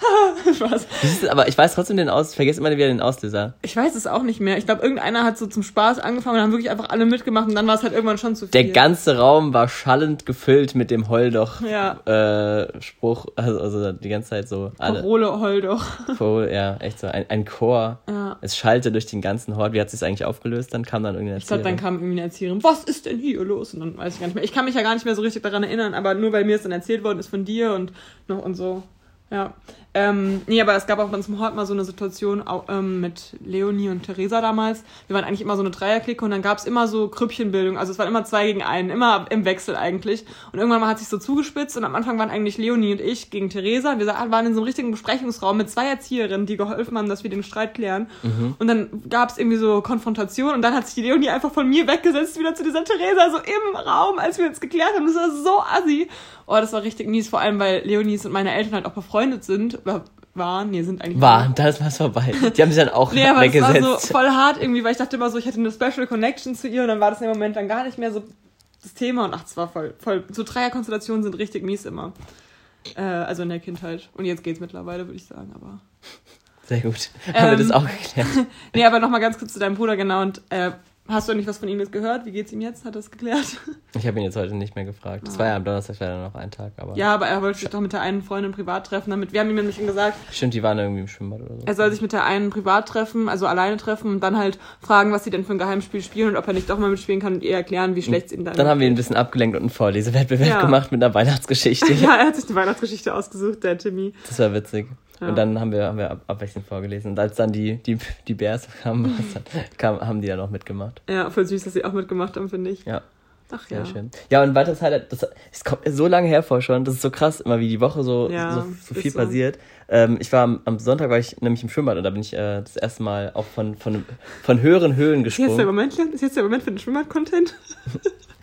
A: Das ist, aber ich weiß trotzdem den Aus, ich vergesse immer wieder den Auslöser.
B: Ich weiß es auch nicht mehr. Ich glaube, irgendeiner hat so zum Spaß angefangen und haben wirklich einfach alle mitgemacht und dann war es halt irgendwann schon zu viel.
A: Der ganze Raum war schallend gefüllt mit dem Heul doch
B: Ja.
A: äh, Spruch, also, also die ganze Zeit so alle.
B: Parole heul doch.
A: Voll, ja, echt so ein, ein Chor.
B: Ja.
A: Es schallte durch den ganzen Hort. Wie hat sich eigentlich aufgelöst? Dann kam dann irgendeine
B: Ich glaube, dann kam irgendwie eine Erzieherin, was ist denn hier los? Und dann weiß ich gar nicht mehr. Ich kann mich ja gar nicht mehr so richtig daran erinnern, aber nur weil mir es dann erzählt worden ist von dir und noch und so. Ja. Ähm, nee, aber es gab auch bei uns im Hort mal so eine Situation auch, ähm, mit Leonie und Theresa damals. Wir waren eigentlich immer so eine Dreierklicke und dann gab es immer so Krüppchenbildung. Also es waren immer zwei gegen einen, immer im Wechsel eigentlich. Und irgendwann mal hat sich so zugespitzt und am Anfang waren eigentlich Leonie und ich gegen Theresa. Wir waren in so einem richtigen Besprechungsraum mit zwei Erzieherinnen, die geholfen haben, dass wir den Streit klären. Und dann gab es irgendwie so Konfrontation und dann hat sich die Leonie einfach von mir weggesetzt wieder zu dieser Theresa, so im Raum, als wir uns geklärt haben. Das war so assi. Oh, das war richtig mies, vor allem weil Leonies und meine Eltern halt auch befreundet sind. Waren, nee, sind eigentlich.
A: War, da ist was vorbei. Die haben sich dann auch
B: Nee, aber das war
A: weggesetzt.
B: so voll hart irgendwie, weil ich dachte immer so, ich hätte eine Special Connection zu ihr und dann war das in dem Moment dann gar nicht mehr so das Thema und ach, es war voll, voll, so Dreierkonstellationen sind richtig mies immer. Äh, also in der Kindheit. Und jetzt geht's mittlerweile, würde ich sagen, aber.
A: Sehr gut. Haben wir das
B: Ähm,
A: auch geklärt.
B: Nee, aber nochmal ganz kurz zu deinem Bruder, genau. Und äh, hast du eigentlich was von ihm jetzt gehört? Wie geht's ihm jetzt? Hat er es geklärt?
A: Ich habe ihn jetzt heute nicht mehr gefragt. Das
B: Ah.
A: war ja am Donnerstag leider noch ein Tag, aber.
B: Ja, aber er wollte sich doch mit der einen Freundin privat treffen. Damit, wir haben ihm nämlich gesagt,
A: Stimmt, die waren irgendwie im Schwimmbad oder so.
B: er soll sich mit der einen privat treffen, also alleine treffen und dann halt fragen, was sie denn für ein Geheimspiel spielen und ob er nicht doch mal mitspielen kann und ihr erklären, wie schlecht es ihm dann
A: Dann haben wir ihn ein bisschen abgelenkt und einen Vorlesewettbewerb
B: Ja.
A: gemacht mit einer Weihnachtsgeschichte.
B: Ja, er hat sich eine Weihnachtsgeschichte ausgesucht, der Timmy.
A: Das war witzig.
B: Ja.
A: Und dann haben wir, haben wir ab, abwechselnd vorgelesen. Und als dann die, die, die Bears kamen, kam, haben die dann auch mitgemacht.
B: Ja, voll süß, dass sie auch mitgemacht haben, finde ich.
A: Ja,
B: Ach
A: sehr
B: ja.
A: schön. Ja, und weiteres Highlight, das, es kommt so lange hervor schon, das ist so krass, immer wie die Woche so,
B: Ja,
A: so, so
B: ist
A: viel
B: so.
A: passiert. Ähm, ich war am, am Sonntag, war ich nämlich im Schwimmbad und da bin ich äh, das erste Mal auch von, von, von höheren Höhen
B: Ist jetzt der
A: gesprungen.
B: Moment? Ist jetzt der Moment für den Schwimmbad-Content?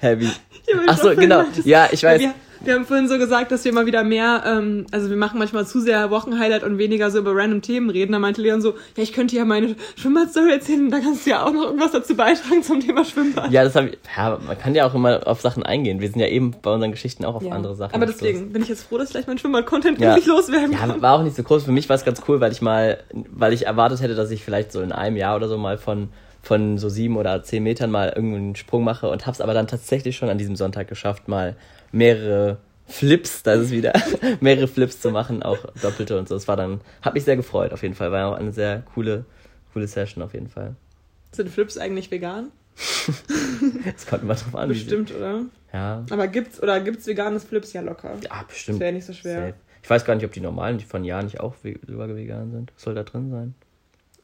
A: Wie?
B: Ja,
A: Ach so, genau. Ja, ich weiß.
B: Wir, wir haben vorhin so gesagt, dass wir mal wieder mehr, ähm, also wir machen manchmal zu sehr Wochenhighlight und weniger so über random Themen reden. Da meinte Leon so, ja, ich könnte ja meine Schwimmbad-Story erzählen, da kannst du ja auch noch irgendwas dazu beitragen zum Thema Schwimmbad.
A: Ja, das habe ich. Ja, man kann ja auch immer auf Sachen eingehen. Wir sind ja eben bei unseren Geschichten auch auf
B: Ja.
A: andere Sachen.
B: Aber deswegen bin ich jetzt froh, dass ich gleich meinen Schwimmbad-Content
A: Ja.
B: endlich loswerden kann.
A: Ja, war auch nicht so groß. Für mich war es ganz cool, weil ich mal, weil ich erwartet hätte, dass ich vielleicht so in einem Jahr oder so mal von, von so sieben oder zehn Metern mal irgendeinen Sprung mache und hab's aber dann tatsächlich schon an diesem Sonntag geschafft, mal mehrere Flips, das ist wieder, mehrere Flips zu machen, auch doppelte und so. Es war dann, hat mich sehr gefreut auf jeden Fall. War auch eine sehr coole, coole Session auf jeden Fall.
B: Sind Flips eigentlich vegan?
A: Es kommt immer drauf an.
B: Bestimmt, oder?
A: Ja.
B: Aber gibt's, oder gibt's veganes Flips? Ja, locker.
A: Ja, bestimmt.
B: Das wäre nicht so schwer.
A: Safe. Ich weiß gar nicht, ob die normalen, die von Ja nicht auch sogar vegan sind. Was soll da drin sein?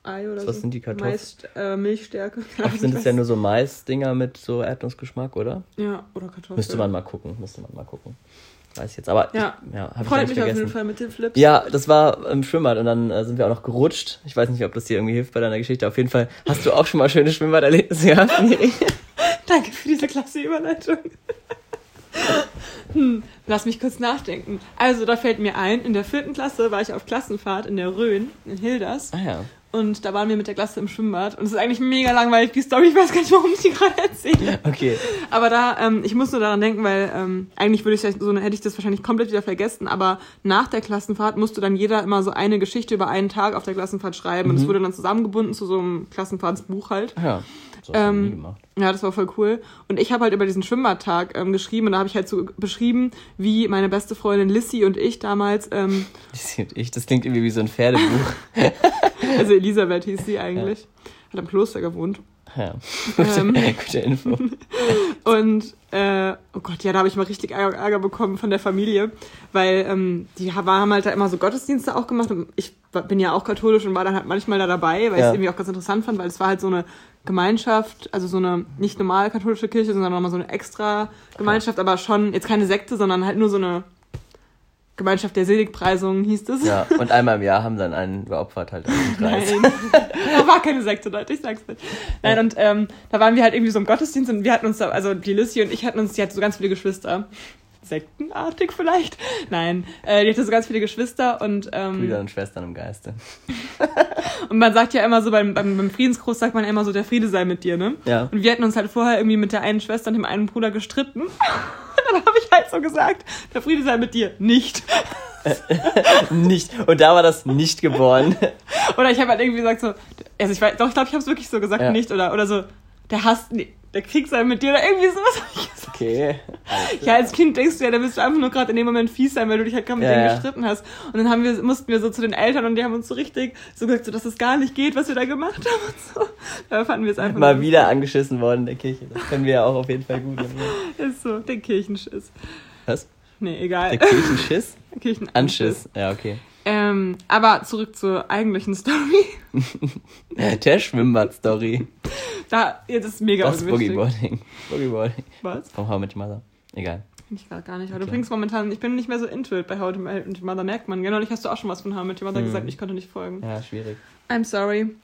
B: Ei oder
A: Was
B: so.
A: sind die Kartoffeln?
B: Meist äh, Milchstärke.
A: Oft sind es ja nur so Mais-Dinger mit so Erdnussgeschmack, oder?
B: Ja, oder Kartoffeln.
A: Müsste man mal gucken, müsste man mal gucken. Weiß ich jetzt, aber
B: Ja.
A: ich, ja,
B: Freut mich auf
A: vergessen.
B: jeden Fall mit den Flips.
A: Ja, das war im Schwimmbad und dann äh, sind wir auch noch gerutscht. Ich weiß nicht, ob das dir irgendwie hilft bei deiner Geschichte. Auf jeden Fall hast du auch schon mal schöne Schwimmbad-Erlebnisse gehabt, Miri?
B: Danke für diese klasse Überleitung. hm, lass mich kurz nachdenken. Also, da fällt mir ein, in der vierten Klasse war ich auf Klassenfahrt in der Rhön, in Hilders.
A: Ah ja.
B: Und da waren wir mit der Klasse im Schwimmbad und es ist eigentlich mega langweilig, die Story, ich weiß gar nicht, warum ich die gerade erzähle.
A: Okay.
B: Aber da, ähm, ich muss nur daran denken, weil ähm, eigentlich würde ich das- so hätte ich das wahrscheinlich komplett wieder vergessen, aber nach der Klassenfahrt musste dann jeder immer so eine Geschichte über einen Tag auf der Klassenfahrt schreiben und es wurde dann zusammengebunden zu so einem Klassenfahrtsbuch halt.
A: Ja. Nie
B: Ähm,
A: gemacht.
B: ja, das war voll cool. Und ich habe halt über diesen Schwimmbadtag ähm, geschrieben und da habe ich halt so beschrieben, wie meine beste Freundin Lissy und ich damals, ähm,
A: Ich, das klingt irgendwie wie so ein Pferdebuch.
B: also Elisabeth hieß sie eigentlich, hat am Kloster gewohnt.
A: Ja.
B: Ähm.
A: Gute, gute Info.
B: Und, äh, oh Gott, ja, da habe ich mal richtig Ärger, bekommen von der Familie, weil ähm, die ha- haben halt da immer so Gottesdienste auch gemacht und ich bin ja auch katholisch und war dann halt manchmal da dabei, weil ich
A: Ja.
B: es irgendwie auch ganz interessant fand, weil es war halt so eine Gemeinschaft, also so eine nicht normal katholische Kirche, sondern nochmal so eine extra Gemeinschaft, aber schon jetzt keine Sekte, sondern halt nur so eine Gemeinschaft der Seligpreisung hieß es.
A: Ja, und einmal im Jahr haben dann einen geopfert halt. dem Kreis.
B: Nein, da war keine Sekte, Leute, ich sag's nicht. Nein, und ähm, da waren wir halt irgendwie so im Gottesdienst und wir hatten uns da, also die Lissy und ich hatten uns, die hatte so ganz viele Geschwister. Sektenartig vielleicht? Nein, äh, die hatte so ganz viele Geschwister und, ähm,
A: Brüder und Schwestern im Geiste.
B: und man sagt ja immer so, beim, beim, beim Friedensgruß sagt man ja immer so, der Friede sei mit dir, ne?
A: Ja.
B: Und wir hatten uns halt vorher irgendwie mit der einen Schwester und dem einen Bruder gestritten. Und dann habe ich halt so gesagt, der Friede sei mit dir. Nicht.
A: Nicht. Und da war das nicht geboren.
B: Oder ich habe halt irgendwie gesagt so, also ich weiß, doch, ich glaube, ich habe es wirklich so gesagt,
A: Ja.
B: nicht. Oder, oder so, der Hass, nee, der Krieg sei mit dir. Oder irgendwie sowas habe ich gesagt.
A: Okay.
B: Ja, als Kind denkst du ja, da bist du einfach nur gerade in dem Moment fies sein, weil du dich halt gerade mit
A: Ja,
B: denen gestritten hast. Und dann haben wir, mussten wir so zu den Eltern und die haben uns so richtig so gesagt, so, dass es gar nicht geht, was wir da gemacht haben und so. Da fanden wir es einfach
A: Mal wieder angeschissen worden in der Kirche. Das können wir ja auch auf jeden Fall gut.
B: Ist so, der Kirchenschiss.
A: Was?
B: Nee, egal.
A: Der Kirchenschiss?
B: Kirchenanschiss.
A: Anschiss. Ja, okay.
B: Ähm, aber zurück zur eigentlichen Story.
A: Der Schwimmbad-Story.
B: Da, jetzt ist mega
A: Das
B: unwichtig.
A: Boogieboarding. Boogieboarding.
B: Was?
A: Vom How Met Your Mother. Egal.
B: Finde ich gerade gar nicht. Aber du
A: Okay.
B: bringst momentan, ich bin nicht mehr so into it bei How to Met Your Mother, merkt man. Genau, nicht hast du auch schon was von How Met Your Mother
A: Mhm.
B: gesagt, ich konnte nicht folgen.
A: Ja, schwierig.
B: I'm sorry.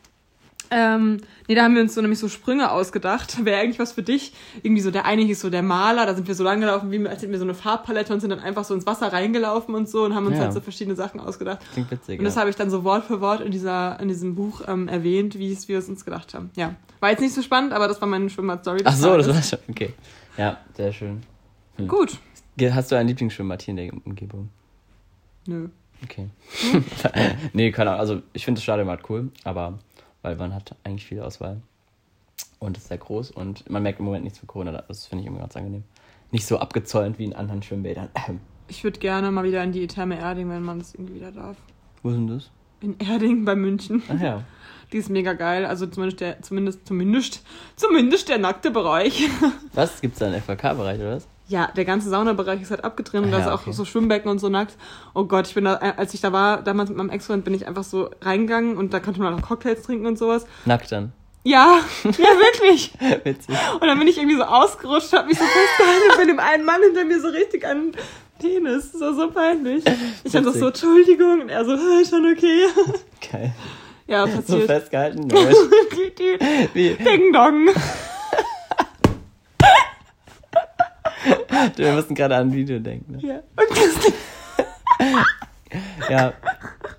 B: Ähm, nee, da haben wir uns so nämlich so Sprünge ausgedacht. Wäre eigentlich was für dich. Irgendwie so, der eine hieß so der Maler, da sind wir so lang gelaufen, wie als hätten wir so eine Farbpalette und sind dann einfach so ins Wasser reingelaufen und so und haben uns
A: Ja.
B: halt so verschiedene Sachen ausgedacht.
A: Klingt witzig.
B: Und das
A: ja.
B: habe ich dann so Wort für Wort in, dieser, in diesem Buch ähm, erwähnt, wie es wir es uns gedacht haben. Ja. War jetzt nicht so spannend, aber das war meine Schwimmbad-Story.
A: Ach so, das war schon. Okay. Ja, sehr schön.
B: Gut.
A: Ge- Hast du ein Lieblingsschwimmbad hier in der Umgebung?
B: Nö.
A: Okay. nee, keine Ahnung. Also, ich finde das Stadion halt cool, aber weil man hat eigentlich viel Auswahl. Und es ist sehr groß und man merkt im Moment nichts für Corona. Das finde ich immer ganz angenehm. Nicht so abgezäunt wie in anderen Schwimmbädern.
B: Ich würde gerne mal wieder in die Therme Erding, wenn man es irgendwie wieder darf.
A: Wo ist denn das?
B: In Erding bei München.
A: Ach ja.
B: Die ist mega geil. Also zumindest der, zumindest, zumindest, zumindest der nackte Bereich.
A: Was? Gibt es da einen FKK-Bereich oder was?
B: Ja, der ganze Saunabereich ist halt abgetrennt und
A: Ah,
B: da ist
A: ja,
B: auch
A: okay.
B: so Schwimmbecken und so nackt. Oh Gott, ich bin da, als ich da war, damals mit meinem Ex-Freund, bin ich einfach so reingegangen und da konnte man auch Cocktails trinken und sowas.
A: Nackt dann.
B: Ja, ja, wirklich.
A: Witzig.
B: Und dann bin ich irgendwie so ausgerutscht, hab mich so festgehalten und bin dem einen Mann hinter mir so richtig an den Penis. Das war so peinlich. Ich doch so. Entschuldigung. Und er so, "Hä, schon okay.
A: Geil.
B: Ja,
A: So
B: passiert.
A: festgehalten. Logisch. Wie?
B: Ding dong.
A: Wir müssen gerade an ein Video denken. Ne?
B: Ja. Und das,
A: Ja.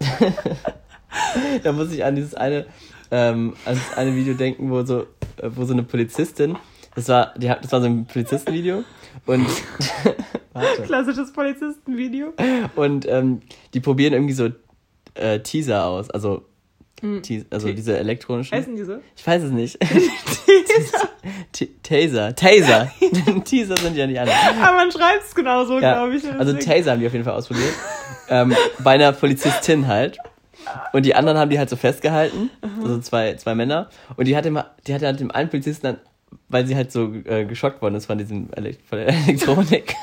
A: da muss ich an dieses eine, ähm, an das eine Video denken, wo so, äh, wo so eine Polizistin, das war, die hat, das war so ein Polizistenvideo und warte.
B: klassisches Polizistenvideo.
A: Und ähm, die probieren irgendwie so äh, Teaser aus, also
B: Mhm.
A: Teas- also
B: T-
A: diese elektronischen.
B: Heißen die so?
A: Ich weiß es nicht. Taser. Taser. Teaser sind ja nicht anders.
B: Aber man schreibt es genau so,
A: Ja,
B: glaube ich.
A: also Taser haben die auf jeden Fall ausprobiert. ähm, bei einer Polizistin halt. Und die anderen haben die halt so festgehalten. Also zwei, zwei Männer. Und die hat immer, die hatte halt dem einen Polizisten dann, weil sie halt so äh, geschockt worden ist von diesem Elekt von der Elektronik.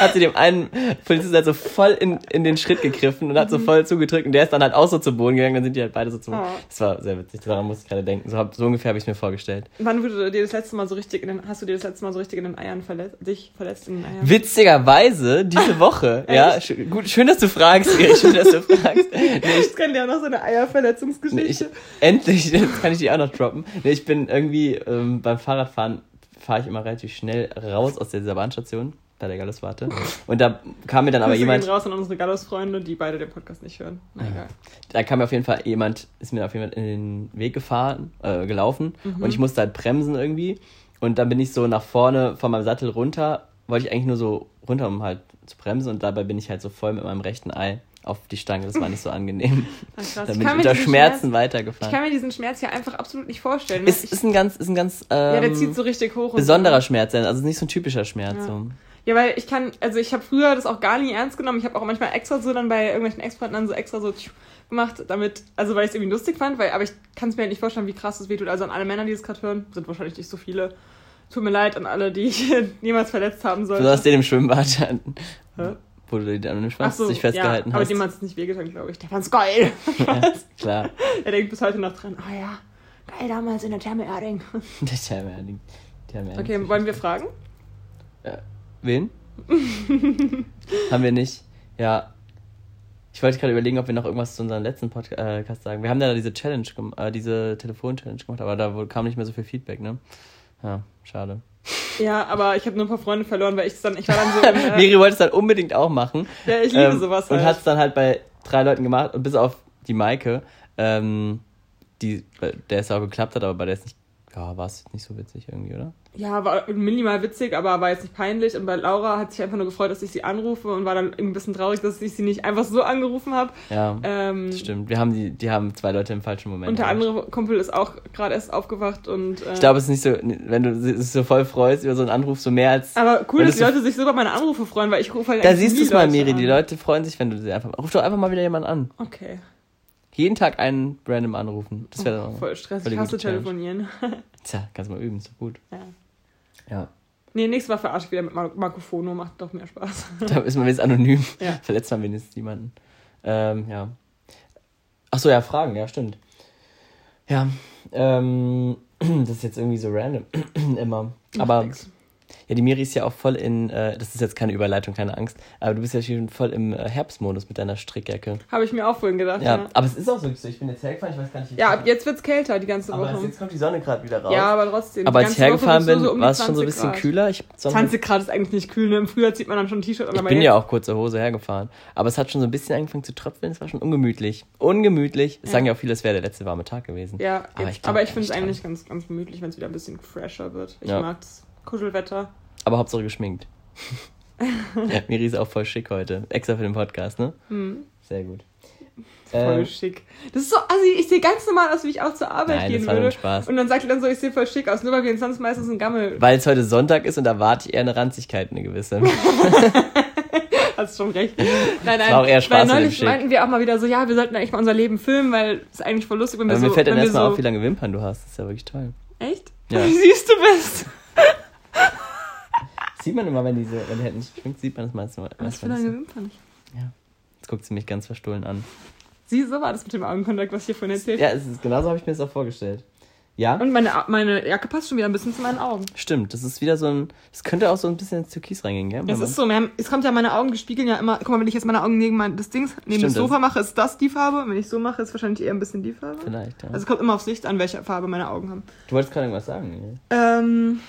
A: Hat sie dem einen Polizisten halt so voll in, in den Schritt gegriffen und hat so voll zugedrückt und der ist dann halt auch so zu Boden gegangen, dann sind die halt beide so zu Boden.
B: Oh.
A: Das war sehr witzig, daran musste ich gerade denken. So, hab, so ungefähr habe ich es mir vorgestellt.
B: Wann wurde dir das letzte Mal so richtig in den, hast du dir das letzte Mal so richtig in den Eiern verletzt, dich verletzt in den Eiern?
A: Witzigerweise diese Woche, ja, sch gut, schön, dass du fragst, Erik, schön, dass du fragst. Nee, ich,
B: Ich kenne ja noch so eine
A: nee, ich,
B: Eierverletzungsgeschichte.
A: endlich, jetzt kann ich die auch noch droppen. Nee, ich bin irgendwie ähm, beim Fahrradfahren fahre ich immer relativ schnell raus aus dieser Bahnstation bei der Gallus-Warte. Und da kam mir dann aber jemand,
B: gehen raus an unsere Gallus-Freunde, die beide den Podcast nicht hören. Na egal.
A: da kam mir auf jeden Fall jemand, ist mir auf jeden Fall in den Weg gefahren, äh, gelaufen
B: Mhm.
A: und ich musste halt bremsen irgendwie. Und dann bin ich so nach vorne von meinem Sattel runter, wollte ich eigentlich nur so runter, um halt zu bremsen und dabei bin ich halt so voll mit meinem rechten Ei auf die Stange. Das war nicht so angenehm.
B: Ah, krass.
A: Dann
B: Ich
A: bin ich
B: mir
A: unter Schmerzen
B: Schmerz- Ich
A: weitergefahren.
B: kann mir diesen Schmerz ja einfach absolut nicht vorstellen.
A: Ist,
B: Ich-
A: ist ein ganz, ist ein ganz ähm,
B: ja, der zieht so richtig hoch.
A: besonderer Schmerz, sein, also nicht so ein typischer Schmerz.
B: Ja.
A: So.
B: Ja, weil ich kann, also ich habe früher das auch gar nie ernst genommen. Ich habe auch manchmal extra so dann bei irgendwelchen dann so extra so gemacht, damit, also weil ich es irgendwie lustig fand, weil, aber ich kann es mir halt nicht vorstellen, wie krass das wehtut. Also an alle Männer, die es gerade hören, sind wahrscheinlich nicht so viele. Tut mir leid an alle, die ich niemals verletzt haben sollte.
A: Besonders den im Schwimmbad,
B: Hä?
A: wo du den an dem Schwanz
B: so,
A: dich festgehalten
B: ja, aber
A: hast.
B: dem hat es nicht wehgetan, glaube ich. Der fand's geil.
A: ja, klar.
B: er denkt bis heute noch dran. Ah ja, geil damals in der Therme Erding.
A: Der Therme- Therme-
B: Okay, wollen wir fragen?
A: Wen? Haben wir nicht. Ja. Ich wollte gerade überlegen, ob wir noch irgendwas zu unserem letzten Podcast sagen. Wir haben da diese Challenge, äh, diese Telefon-Challenge gemacht, aber da kam nicht mehr so viel Feedback, ne? Ja, schade.
B: Ja, aber ich habe nur ein paar Freunde verloren, weil ich dann, ich war dann so. Im, äh,
A: Miri wollte es dann unbedingt auch machen.
B: ja, ich liebe
A: Ähm,
B: sowas
A: Und
B: halt.
A: hat es dann halt bei drei Leuten gemacht und bis auf die Maike, ähm, die, der es auch geklappt hat, aber bei der es nicht, ja, war es nicht so witzig irgendwie, oder?
B: Ja, war minimal witzig, aber war jetzt nicht peinlich. Und bei Laura hat sich einfach nur gefreut, dass ich sie anrufe und war dann irgendwie ein bisschen traurig, dass ich sie nicht einfach so angerufen habe.
A: Ja,
B: Ähm,
A: stimmt. Wir haben die, die haben zwei Leute im falschen Moment.
B: und der andere Kumpel ist auch gerade erst aufgewacht und. Äh,
A: Ich glaube, es ist nicht so, wenn du dich so voll freust über so einen Anruf, so mehr als.
B: aber cool, dass die
A: so-
B: Leute sich so über meine Anrufe freuen, weil ich rufe halt
A: Da siehst du es mal, Miri.
B: an.
A: Die Leute freuen sich, wenn du sie einfach. Ruf doch einfach mal wieder jemanden an.
B: Okay.
A: Jeden Tag einen random anrufen. Das wäre
B: Oh,
A: dann.
B: voll Stress.
A: voll
B: Ich
A: die
B: hasse telefonieren.
A: Tja, kannst du mal üben, ist doch gut.
B: ja.
A: Ja.
B: Nee, nächstes Mal verarsche ich wieder mit Mar Marco Fono, macht doch mehr Spaß.
A: Da ist man wenigstens anonym.
B: Ja.
A: Verletzt man wenigstens niemanden. Ähm, ja. Achso, ja, Fragen, ja, stimmt. Ja. Ähm, das ist jetzt irgendwie so random. Immer. Aber.
B: nix.
A: Ja, die Miri ist ja auch voll in, äh, das ist jetzt keine Überleitung, keine Angst, aber du bist ja schon voll im äh, Herbstmodus mit deiner Strickjacke.
B: Habe ich mir auch vorhin gedacht.
A: Ja,
B: Ja,
A: aber es ist auch wirklich so, ich bin jetzt hergefahren, ich weiß gar nicht, wie
B: ja ab jetzt wird's kälter die ganze
A: aber
B: Woche.
A: jetzt kommt die Sonne gerade wieder raus.
B: Ja, aber trotzdem.
A: aber als ich hergefahren bin,
B: um die
A: war es schon so ein
B: 20
A: bisschen
B: Grad.
A: kühler. Ich, Sonne-
B: 20 Grad ist eigentlich nicht kühl, ne? Im Frühjahr zieht man dann schon ein T-Shirt an.
A: ich
B: aber
A: bin
B: jetzt-
A: ja auch kurze Hose hergefahren, aber es hat schon so ein bisschen angefangen zu tröpfeln, es war schon ungemütlich. Ungemütlich. Es
B: Ja.
A: sagen ja auch viele, es wäre der letzte warme Tag gewesen.
B: Ja,
A: Aber
B: aber
A: ich
B: ich, aber finde es eigentlich ganz, ganz gemütlich, wenn es wieder ein bisschen fresher wird. Ich
A: Ja.
B: mag's. Kuschelwetter.
A: Aber Hauptsache geschminkt. Miri ist auch voll schick heute. Extra für den Podcast, ne?
B: Hm,
A: Sehr gut.
B: voll
A: Ähm,
B: schick. Das ist so, also ich sehe ganz normal aus, wie ich auch zur Arbeit
A: Nein,
B: gehen
A: das
B: würde.
A: ein Spaß.
B: Und dann sagt ihr dann so, ich sehe voll schick aus, nur weil wir sonst meistens einen Gammel.
A: Weil es heute Sonntag ist und da warte ich eher eine Ranzigkeit, eine gewisse.
B: Hast schon recht. Nein, nein.
A: war auch eher Spaß
B: weil neulich meinten wir auch mal wieder so, ja, wir sollten eigentlich mal unser Leben filmen, weil es ist eigentlich voll lustig, wenn wir
A: Aber
B: so.
A: mir fällt dann erstmal
B: so,
A: auf, wie lange Wimpern du hast. Das ist ja wirklich toll.
B: Echt?
A: Ja.
B: Wie süß du bist.
A: Sieht man immer, wenn diese, wenn die halt nicht schwingt, sieht man das meistens.
B: Was
A: meistens
B: für lange Wimpern?
A: Jetzt guckt sie mich ganz verstohlen an.
B: Sie, so war das mit dem Augenkontakt, was ich hier vorhin erzählt
A: Ja, es ist, genauso habe ich mir das auch vorgestellt. Ja,
B: Und meine, meine Jacke passt schon wieder ein bisschen zu meinen Augen.
A: stimmt. Das ist wieder so ein. Das könnte auch so ein bisschen ins Türkis reingehen, gell?
B: Es ist so, haben, es kommt ja meine Augen, die spiegeln ja immer. Guck mal, wenn ich jetzt meine Augen neben mein, das Dings, neben
A: Stimmt,
B: das Sofa mache, ist das die Farbe. Wenn ich so mache, ist wahrscheinlich eher ein bisschen die Farbe.
A: Vielleicht, ja.
B: Also es kommt immer aufs Licht an, welche Farbe meine Augen haben.
A: du wolltest gerade irgendwas sagen. ne?
B: Ähm.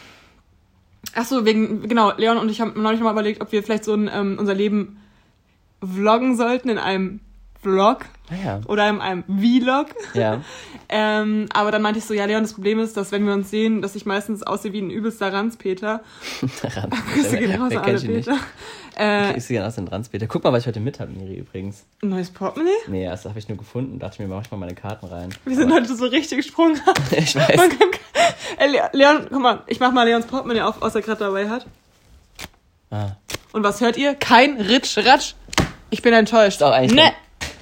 B: Ach so, wegen, genau, Leon und ich haben neulich mal überlegt, ob wir vielleicht so ein, ähm, unser Leben vloggen sollten in einem Vlog
A: Naja.
B: oder in einem Vlog.
A: Ja.
B: Ähm, aber dann meinte ich so, ja, Leon, das Problem ist, dass wenn wir uns sehen, dass ich meistens aussehe wie ein übelster Ranzpeter. Grüße gehen raus
A: Wer
B: alle
A: kennt ihn nicht?
B: Peter. Äh,
A: Ich sehe gerne aus den Ranzpeter. Guck mal, was ich heute mit habe, Miri, übrigens.
B: ein neues Portemonnaie?
A: Nee, das habe ich nur gefunden. Dachte ich mir, mach ich mal meine Karten rein.
B: Wir sind heute so richtig sprunghaft.
A: ich weiß.
B: Man kann, äh, Le- Leon, guck mal, ich mach mal Leons Portemonnaie auf, was er gerade dabei hat.
A: Ah.
B: Und was hört ihr? Kein Ritsch, Ratsch. Ich bin enttäuscht.
A: Ist auch eigentlich.
B: Ne.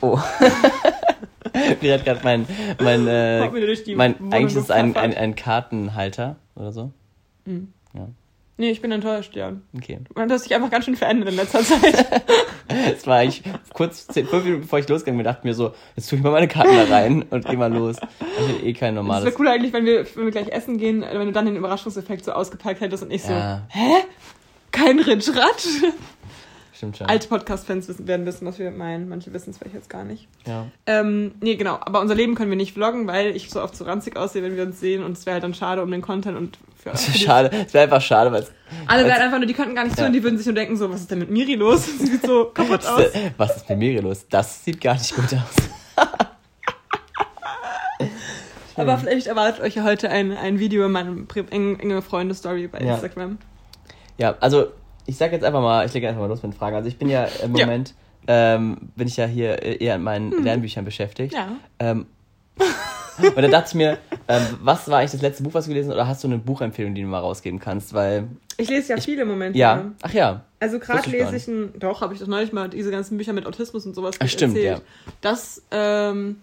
A: Oh. Mir hat gerade mein. mein, äh,
B: Haut mir durch die
A: mein eigentlich ist es ein, ein, ein Kartenhalter oder so.
B: Nee, ich bin enttäuscht, Leon.
A: Okay.
B: Man hat sich einfach ganz schön verändert in letzter Zeit.
A: Es war eigentlich kurz, zehn, fünf Minuten bevor ich losgegangen bin, dachte ich mir so, jetzt tue ich mal meine Karten da rein und geh mal los. Ich hätte eh kein
B: Es
A: normales.
B: wäre cool eigentlich, wenn wir, wenn wir gleich essen gehen, wenn du dann den Überraschungseffekt so ausgepackt hättest und ich so,
A: Ja,
B: kein Ritsch, Ratsch.
A: Stimmt schon.
B: Alte Podcast-Fans werden wissen, was wir meinen. Manche wissen es vielleicht jetzt gar nicht.
A: Ja.
B: Ähm, nee, genau. Aber unser Leben können wir nicht vloggen, weil ich so oft so ranzig aussehe, wenn wir uns sehen. Und es wäre halt dann schade um den Content und für, die-
A: Schade, es wäre einfach schade, weil es
B: Alle wären einfach nur, die könnten gar nicht
A: Ja.
B: zuhören, die würden sich nur denken so, was ist denn mit Miri los? Sie sieht so kaputt aus.
A: Was ist mit Miri los? Das sieht gar nicht gut aus.
B: Aber vielleicht erwartet euch ja heute ein, ein Video in meinem Pri- eng, enge Freunde-Story bei
A: Ja.
B: Instagram.
A: Ja, also ich sag jetzt einfach mal, ich lege einfach mal los mit den Fragen. Also ich bin ja im
B: Ja.
A: Moment, ähm, bin ich ja hier eher an meinen Lernbüchern beschäftigt.
B: Ja.
A: Ähm, und da dachte ich mir, ähm, was war eigentlich das letzte Buch, was du gelesen hast? Oder hast du eine Buchempfehlung, die du mal rausgeben kannst? Weil,
B: Ich lese ja viele Momente.
A: ja, ach ja,
B: Also gerade
A: ich
B: lese ich ein, doch, habe ich doch neulich mal diese ganzen Bücher mit Autismus und sowas
A: Ach, stimmt,
B: erzählt.
A: ja.
B: Das, ähm,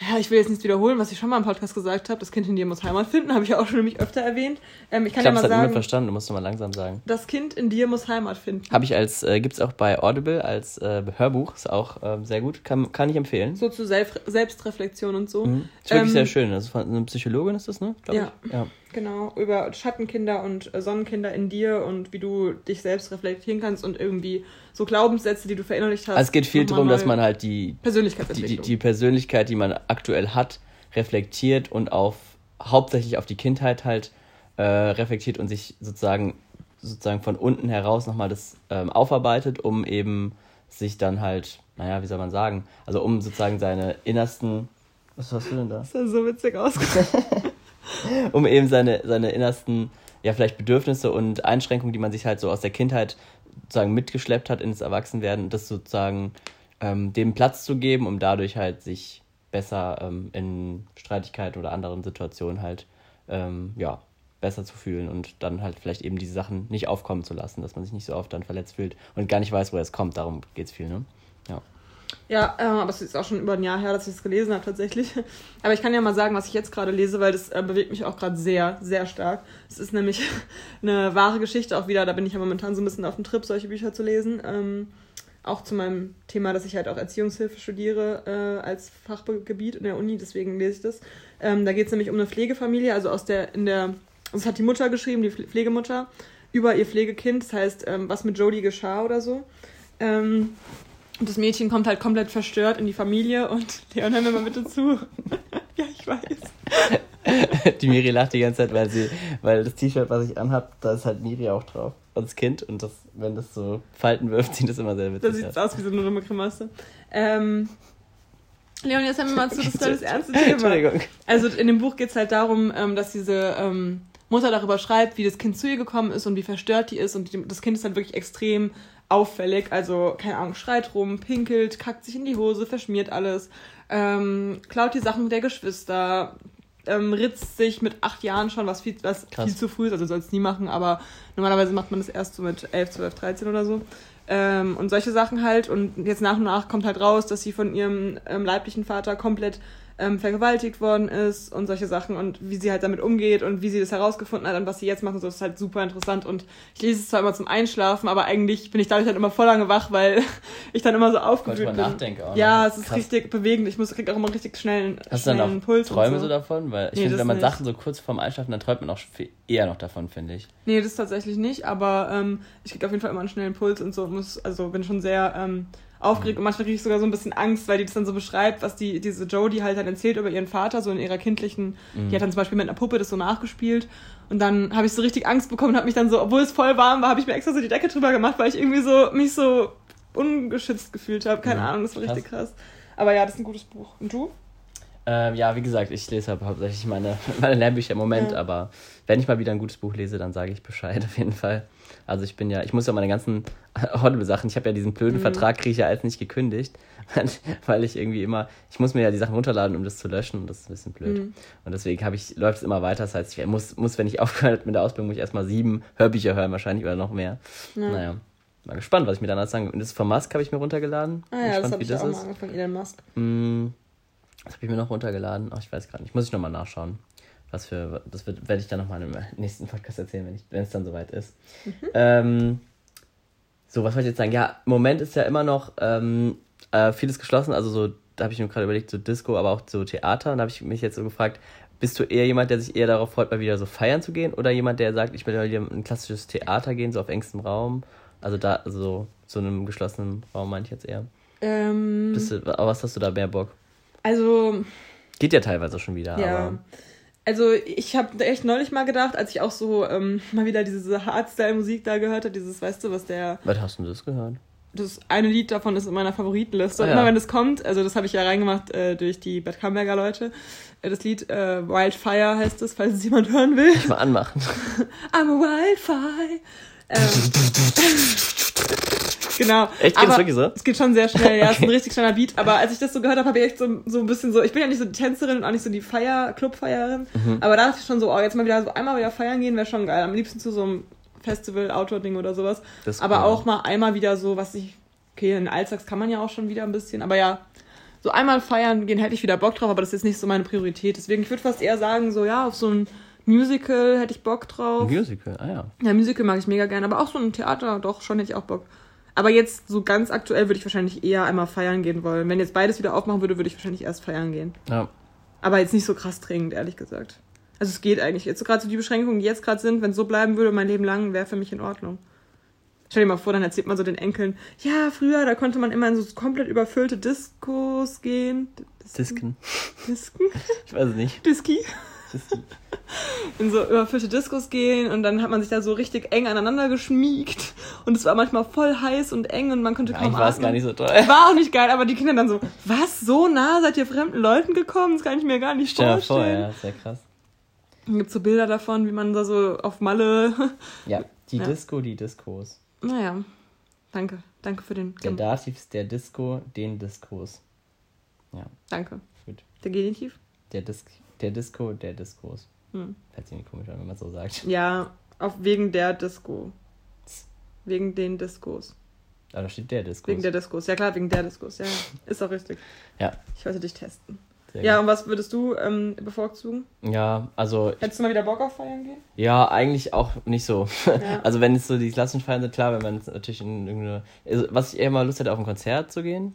B: ja, ich will jetzt nichts wiederholen, was ich schon mal im Podcast gesagt habe. Das Kind in dir muss Heimat finden, habe ich ja auch schon nämlich öfter erwähnt. Ähm, ich
A: ich
B: kann ja mal
A: niemand
B: sagen,
A: verstanden, du musst mal langsam sagen.
B: das Kind in dir muss Heimat finden.
A: Habe ich als, äh, gibt's auch bei Audible als äh, Hörbuch, ist auch ähm, sehr gut, kann, kann ich empfehlen.
B: So zu Self Selbstreflexion und so.
A: Mhm. Ist wirklich
B: Ähm,
A: sehr schön. Ist von eine Psychologin ist das, ne? Glaub
B: Ja.
A: Ich. ja.
B: Genau, über Schattenkinder und äh, Sonnenkinder in dir und wie du dich selbst reflektieren kannst und irgendwie so Glaubenssätze, die du verinnerlicht hast.
A: Also es geht viel darum, dass man halt die, die,
B: Persönlichkeitsentwicklung.
A: die, die Persönlichkeit, die man aktuell hat, reflektiert und auf hauptsächlich auf die Kindheit halt äh, reflektiert und sich sozusagen sozusagen von unten heraus nochmal das ähm, aufarbeitet, um eben sich dann halt, naja, wie soll man sagen, also um sozusagen seine innersten, was hast du denn da?
B: das sah so witzig aus.
A: um eben seine, seine innersten, ja, vielleicht Bedürfnisse und Einschränkungen, die man sich halt so aus der Kindheit sozusagen mitgeschleppt hat ins Erwachsenwerden, das sozusagen ähm, dem Platz zu geben, um dadurch halt sich besser ähm, in Streitigkeiten oder anderen Situationen halt, ähm, ja, besser zu fühlen und dann halt vielleicht eben diese Sachen nicht aufkommen zu lassen, dass man sich nicht so oft dann verletzt fühlt und gar nicht weiß, woher es kommt. Darum geht es viel, ne? Ja.
B: Ja, ähm, aber es ist auch schon über ein Jahr her, dass ich es gelesen habe tatsächlich. Aber ich kann ja mal sagen, was ich jetzt gerade lese, weil das äh, bewegt mich auch gerade sehr, sehr stark. Es ist nämlich eine wahre Geschichte auch wieder. Da bin ich ja momentan so ein bisschen auf dem Trip, solche Bücher zu lesen. Ähm, auch zu meinem Thema, dass ich halt auch Erziehungshilfe studiere äh, als Fachgebiet in der Uni, deswegen lese ich das. Ähm, da geht es nämlich um eine Pflegefamilie, also aus der, in der, das hat die Mutter geschrieben, die Pfle- Pflegemutter, über ihr Pflegekind, das heißt, ähm, was mit Jodie geschah oder so. Ähm, und das Mädchen kommt halt komplett verstört in die Familie und Leon, hör mir mal bitte zu. ja, ich weiß.
A: Die Miri lacht die ganze Zeit, weil sie, weil das T-Shirt, was ich anhab, da ist halt Miri auch drauf. Das Kind. Und das, wenn das so Falten wirft, sieht das immer sehr witzig
B: sieht es
A: aus.
B: aus wie so eine dumme Grimasse. Ähm, Leon, jetzt haben wir mal zu, das ist das ernste Thema.
A: Entschuldigung.
B: Also in dem Buch geht es halt darum, ähm, dass diese ähm, Mutter darüber schreibt, wie das Kind zu ihr gekommen ist und wie verstört die ist. Und das Kind ist halt wirklich extrem auffällig. Also, keine Ahnung, schreit rum, pinkelt, kackt sich in die Hose, verschmiert alles, ähm, klaut die Sachen der Geschwister, ähm, ritzt sich mit acht Jahren schon, was viel, was
A: Krass.
B: viel zu früh ist. Also soll es nie machen, aber normalerweise macht man das erst so mit 11, 12, 13 oder so. Ähm, und solche Sachen halt. Und jetzt nach und nach kommt halt raus, dass sie von ihrem ähm, leiblichen Vater komplett ähm, vergewaltigt worden ist und solche Sachen und wie sie halt damit umgeht und wie sie das herausgefunden hat und was sie jetzt macht und so, das ist halt super interessant und ich lese es zwar immer zum Einschlafen, aber eigentlich bin ich dadurch halt immer voll lange wach, weil ich dann immer so aufgewühlt bin.
A: nachdenke auch.
B: Ja,
A: ne?
B: es ist
A: Krass.
B: richtig bewegend. Ich muss krieg auch immer richtig schnellen,
A: Hast du dann
B: schnellen
A: auch
B: Puls.
A: Träume
B: und
A: so davon? Weil ich
B: Nee,
A: finde, wenn man
B: nicht.
A: Sachen so kurz vorm Einschlafen, dann träumt man auch viel- eher noch davon, finde ich.
B: Nee, das tatsächlich nicht, aber ähm, ich krieg auf jeden Fall immer einen schnellen Puls und so. Muss, also bin schon sehr ähm, aufgeregt und manchmal kriege ich sogar so ein bisschen Angst, weil die das dann so beschreibt, was die, diese Jodie halt dann erzählt über ihren Vater, so in ihrer kindlichen,
A: Mhm.
B: die hat dann zum Beispiel mit einer Puppe das so nachgespielt und dann habe ich so richtig Angst bekommen und habe mich dann so, obwohl es voll warm war, habe ich mir extra so die Decke drüber gemacht, weil ich irgendwie so mich so ungeschützt gefühlt habe. Keine
A: Mhm.
B: Ahnung, das war richtig krass. Aber ja, das ist ein gutes Buch. Und du?
A: Ähm, ja, wie gesagt, ich lese halt hauptsächlich meine, meine Lernbücher im Moment,
B: Ja.
A: aber wenn ich mal wieder ein gutes Buch lese, dann sage ich Bescheid auf jeden Fall. Also ich bin ja, ich muss ja meine ganzen Audible-Sachen, ich habe ja diesen blöden
B: Mhm.
A: Vertrag, kriege ich ja als nicht gekündigt, weil- ich irgendwie immer, ich muss mir ja die Sachen runterladen, um das zu löschen und das ist ein bisschen blöd.
B: Mhm.
A: Und deswegen habe ich, läuft es immer weiter, das heißt, ich muss, muss wenn ich aufgehört habe mit der Ausbildung, muss ich erstmal sieben Hörbücher hören wahrscheinlich oder noch mehr.
B: Ja.
A: Naja, mal gespannt, was ich mir dann sagen. Und das von Musk habe ich mir runtergeladen.
B: Ah ja, das
A: gespannt,
B: habe
A: wie
B: ich auch mal angefangen, Elon Musk.
A: Mm, Was habe ich mir noch runtergeladen? Ach, ich weiß gerade nicht. Muss ich nochmal nachschauen. Was für. Das wird, werde ich dann nochmal im nächsten Podcast erzählen, wenn ich- wenn es dann soweit ist. Ähm, so, was wollte ich jetzt sagen? Ja, im Moment ist ja immer noch ähm, äh, vieles geschlossen. Also so, da habe ich mir gerade überlegt, so Disco, aber auch so Theater. Und da habe ich mich jetzt so gefragt, bist du eher jemand, der sich eher darauf freut, mal wieder so feiern zu gehen? Oder jemand, der sagt, ich will mal wieder in ein klassisches Theater gehen, so auf engstem Raum? Also da, so, so einem geschlossenen Raum meine ich jetzt eher.
B: Ähm,
A: du, aber was hast du da mehr Bock?
B: Also,
A: Geht ja teilweise schon wieder,
B: ja.
A: aber.
B: Also ich habe echt neulich mal gedacht, als ich auch so ähm, mal wieder diese Hardstyle-Musik da gehört habe, dieses, weißt du, was der,
A: Was hast du denn das gehört?
B: das eine Lied davon ist in meiner Favoritenliste. Und
A: Ah, ja.
B: immer wenn das kommt, also das habe ich ja reingemacht äh, durch die Bad Camberger Leute, äh, das Lied äh, Wildfire heißt es, falls es jemand hören will.
A: Mal anmachen.
B: I'm a wildfire. Ähm, genau.
A: Echt? Geht das wirklich so?
B: Es geht schon sehr schnell, ja, es ist ein
A: Okay.
B: richtig kleiner Beat. Aber als ich das so gehört habe, habe ich echt so, so ein bisschen so, ich bin ja nicht so die Tänzerin und auch nicht so die Feier, Clubfeierin,
A: Mhm.
B: aber da dachte ich schon so, oh, jetzt mal wieder so einmal wieder feiern gehen, wäre schon geil. Am liebsten zu so einem Festival, Outdoor-Ding oder sowas. Aber
A: cool.
B: auch mal einmal wieder so, was ich, okay, in Alzax kann man ja auch schon wieder ein bisschen, aber ja, so einmal feiern gehen hätte ich wieder Bock drauf, aber das ist jetzt nicht so meine Priorität. Deswegen, ich würde fast eher sagen, so, ja, auf so ein Musical hätte ich Bock drauf.
A: Musical, ah ja.
B: Ja, Musical mag ich mega gerne, aber auch so ein Theater, doch, schon hätte ich auch Bock. Aber jetzt so ganz aktuell würde ich wahrscheinlich eher einmal feiern gehen wollen. Wenn jetzt beides wieder aufmachen würde, würde ich wahrscheinlich erst feiern gehen.
A: Ja.
B: Aber jetzt nicht so krass dringend, ehrlich gesagt. Also es geht eigentlich. Jetzt so gerade so die Beschränkungen, die jetzt gerade sind, wenn es so bleiben würde, mein Leben lang, wäre für mich in Ordnung. Stell dir mal vor, dann erzählt man so den Enkeln, ja, früher, da konnte man immer in so komplett überfüllte Diskos gehen. Dis-
A: Disken.
B: Disken?
A: Ich weiß es nicht.
B: Diski? In so überfüllte Diskos gehen und dann hat man sich da so richtig eng aneinander geschmiegt und es war manchmal voll heiß und eng und man konnte kaum
A: Eigentlich war es
B: atmen.
A: gar nicht so toll.
B: War auch nicht geil, aber die Kinder dann so, was, so nah seid ihr fremden Leuten gekommen? Das kann ich mir gar nicht
A: Stell dir vor,
B: vorstellen.
A: ja, sehr krass.
B: Dann gibt's so Bilder davon, wie man da so auf Malle...
A: Ja, die
B: Ja.
A: Disco, die Diskos.
B: naja, danke. Danke für den...
A: Der Dativ der Disco, den Diskos. Ja,
B: Danke.
A: gut.
B: Der Genitiv?
A: Der, Dis der Disco, der Diskos.
B: Hm.
A: Sich irgendwie komisch an, wenn man so sagt.
B: Ja, auf wegen der Disco. Wegen den Diskos.
A: Aber da steht der Diskos.
B: Wegen der Diskos. Ja klar, wegen der Diskos. Ja, ist auch richtig.
A: Ja.
B: Ich wollte dich testen.
A: Sehr
B: Ja,
A: gut.
B: und was würdest du ähm, bevorzugen?
A: ja, also
B: Hättest du mal wieder Bock auf Feiern gehen?
A: Ja, eigentlich auch nicht so.
B: Ja.
A: Also wenn es so die klassischen Feiern sind, klar, wenn man natürlich in irgendeine. Also was ich eher mal Lust hätte, auf ein Konzert zu gehen.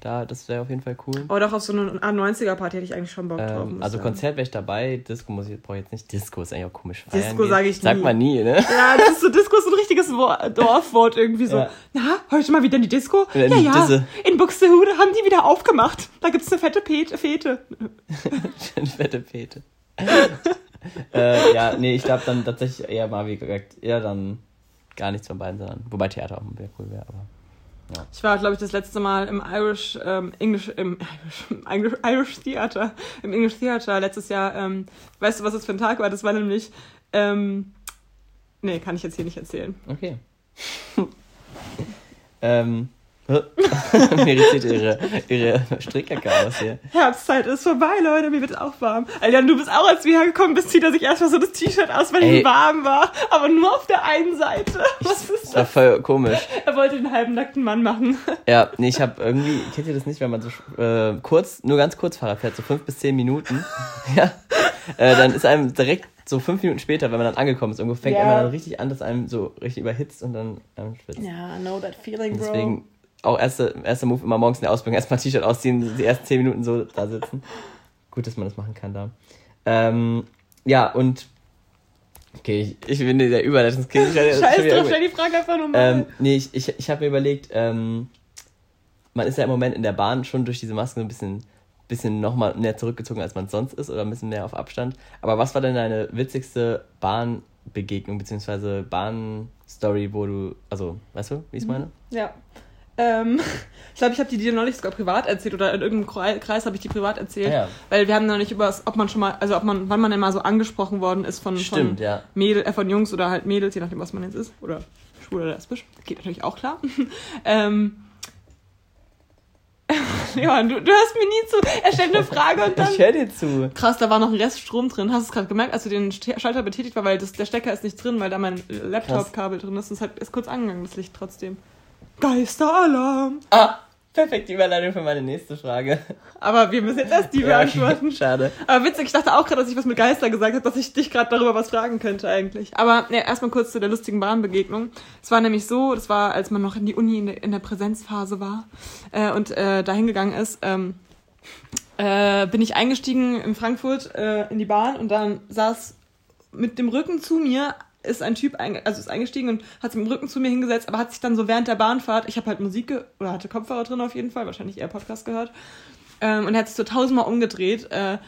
A: Da, das wäre auf jeden Fall cool.
B: Oder auch auf so eine A90er-Party hätte ich eigentlich schon Bock drauf.
A: Ähm,
B: muss
A: also
B: sagen.
A: Konzert wäre ich dabei, Disco muss ich, brauche ich jetzt nicht. Disco ist eigentlich auch komisch.
B: Disco
A: gehen.
B: sag ich nie.
A: man nie, ne?
B: Ja, das ist so, Disco ist so ein richtiges Wor- Dorfwort irgendwie so.
A: Ja.
B: Na, heute mal wieder in die Disco? Ja,
A: die
B: ja,
A: Disse.
B: in Buxtehude haben die wieder aufgemacht. Da gibt's eine fette Pete, Fete.
A: Eine fette Pete. äh, ja, nee, ich glaube dann tatsächlich eher mal, wie gesagt, eher dann gar nichts von beiden, sondern. Wobei Theater auch sehr cool wäre, aber.
B: Ich war, glaube ich, das letzte Mal im Irish, ähm, English, im Irish, Irish, Irish Theater, im English Theater letztes Jahr. Ähm, weißt du, was das für ein Tag war? Das war nämlich, ähm, nee, kann ich jetzt hier nicht erzählen.
A: Okay. ähm. Mir zieht ihre, ihre Strickjacke aus hier.
B: Herbstzeit ist vorbei, Leute, mir wird auch warm. Alter, du bist auch, als du hergekommen bist, zieht er sich erstmal so das T-Shirt aus, weil
A: Ey.
B: ihm warm war. Aber nur auf der einen Seite. Was ist
A: Das war
B: das?
A: voll komisch.
B: Er wollte den halben nackten Mann machen.
A: Ja, nee, ich habe irgendwie, kennt ihr das nicht, wenn man so äh, kurz, nur ganz kurz Fahrrad fährt, so fünf bis zehn Minuten, ja, äh, dann ist einem direkt so fünf Minuten später, wenn man dann angekommen ist, irgendwo fängt
B: Ja.
A: immer dann richtig an, dass einem so richtig überhitzt und dann ähm, schwitzt.
B: Ja, I know that feeling,
A: Deswegen auch erster erster Move immer morgens in der Ausbildung erstmal T-Shirt ausziehen, die ersten zehn Minuten so da sitzen. Gut, dass man das machen kann da. Ähm, ja, und okay, ich, ich bin der Überleitungskind.
B: Scheiß drauf, stell die Frage einfach nur mal.
A: ähm, nee, ich, ich, ich habe mir überlegt, ähm, man ist ja im Moment in der Bahn schon durch diese Masken so ein bisschen, bisschen nochmal näher zurückgezogen, als man sonst ist, oder ein bisschen mehr auf Abstand. Aber was war denn deine witzigste Bahnbegegnung, beziehungsweise Bahnstory, wo du, also, weißt du, wie ich es meine?
B: Ja. Ähm, ich glaube, ich habe die dir neulich sogar privat erzählt oder in irgendeinem Krei- Kreis habe ich die privat erzählt.
A: Ja.
B: Weil wir haben noch nicht über, ob man schon mal, also ob man, wann man denn mal so angesprochen worden ist von,
A: Stimmt,
B: von,
A: ja.
B: Mädel, äh, von Jungs oder halt Mädels, je nachdem, was man jetzt ist. Oder schwul oder lesbisch. Geht natürlich auch klar. ähm, Johann, du, du hörst mir nie zu. Er stellt eine Frage und dann.
A: Ich höre dir zu.
B: Krass, da war noch ein Rest Strom drin. Hast du es gerade gemerkt, als du den Schalter betätigt war, weil das, der Stecker ist nicht drin, weil da mein Laptop-Kabel drin ist. Und es ist kurz angegangen, das Licht trotzdem. Geisteralarm.
A: Ah, perfekt, die Überleitung für meine nächste Frage.
B: Aber wir müssen jetzt erst die beantworten.
A: Schade.
B: Aber witzig, ich dachte auch gerade, dass ich was mit Geister gesagt habe, dass ich dich gerade darüber was fragen könnte eigentlich. Aber ne, erstmal kurz zu der lustigen Bahnbegegnung. Es war nämlich so, das war, als man noch in die Uni in der, in der Präsenzphase war äh, und äh, dahin gegangen ist, ähm, äh, bin ich eingestiegen in Frankfurt äh, in die Bahn und dann saß mit dem Rücken zu mir ist ein Typ, einge also ist eingestiegen und hat sich mit dem Rücken zu mir hingesetzt, aber hat sich dann so während der Bahnfahrt, ich habe halt Musik oder hatte Kopfhörer drin auf jeden Fall, wahrscheinlich eher Podcast gehört, ähm, und er hat sich so tausendmal umgedreht, äh,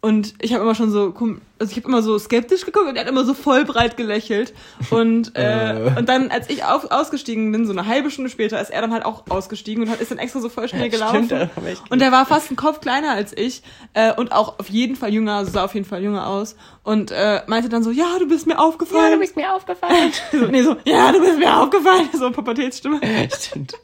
B: und ich habe immer schon so, also ich habe immer so skeptisch geguckt und er hat immer so voll breit gelächelt. Und, äh, äh. und dann, als ich auf, ausgestiegen bin, so eine halbe Stunde später, ist er dann halt auch ausgestiegen und hat, ist dann extra so voll schnell gelaufen. Stimmt, und er war fast einen Kopf kleiner als ich äh, und auch auf jeden Fall jünger, also sah auf jeden Fall jünger aus. Und äh, meinte dann so, ja, du bist mir aufgefallen. Ja,
A: du bist mir aufgefallen.
B: so, nee, so, ja, du bist mir aufgefallen. So Pubertätsstimme. Stimmt.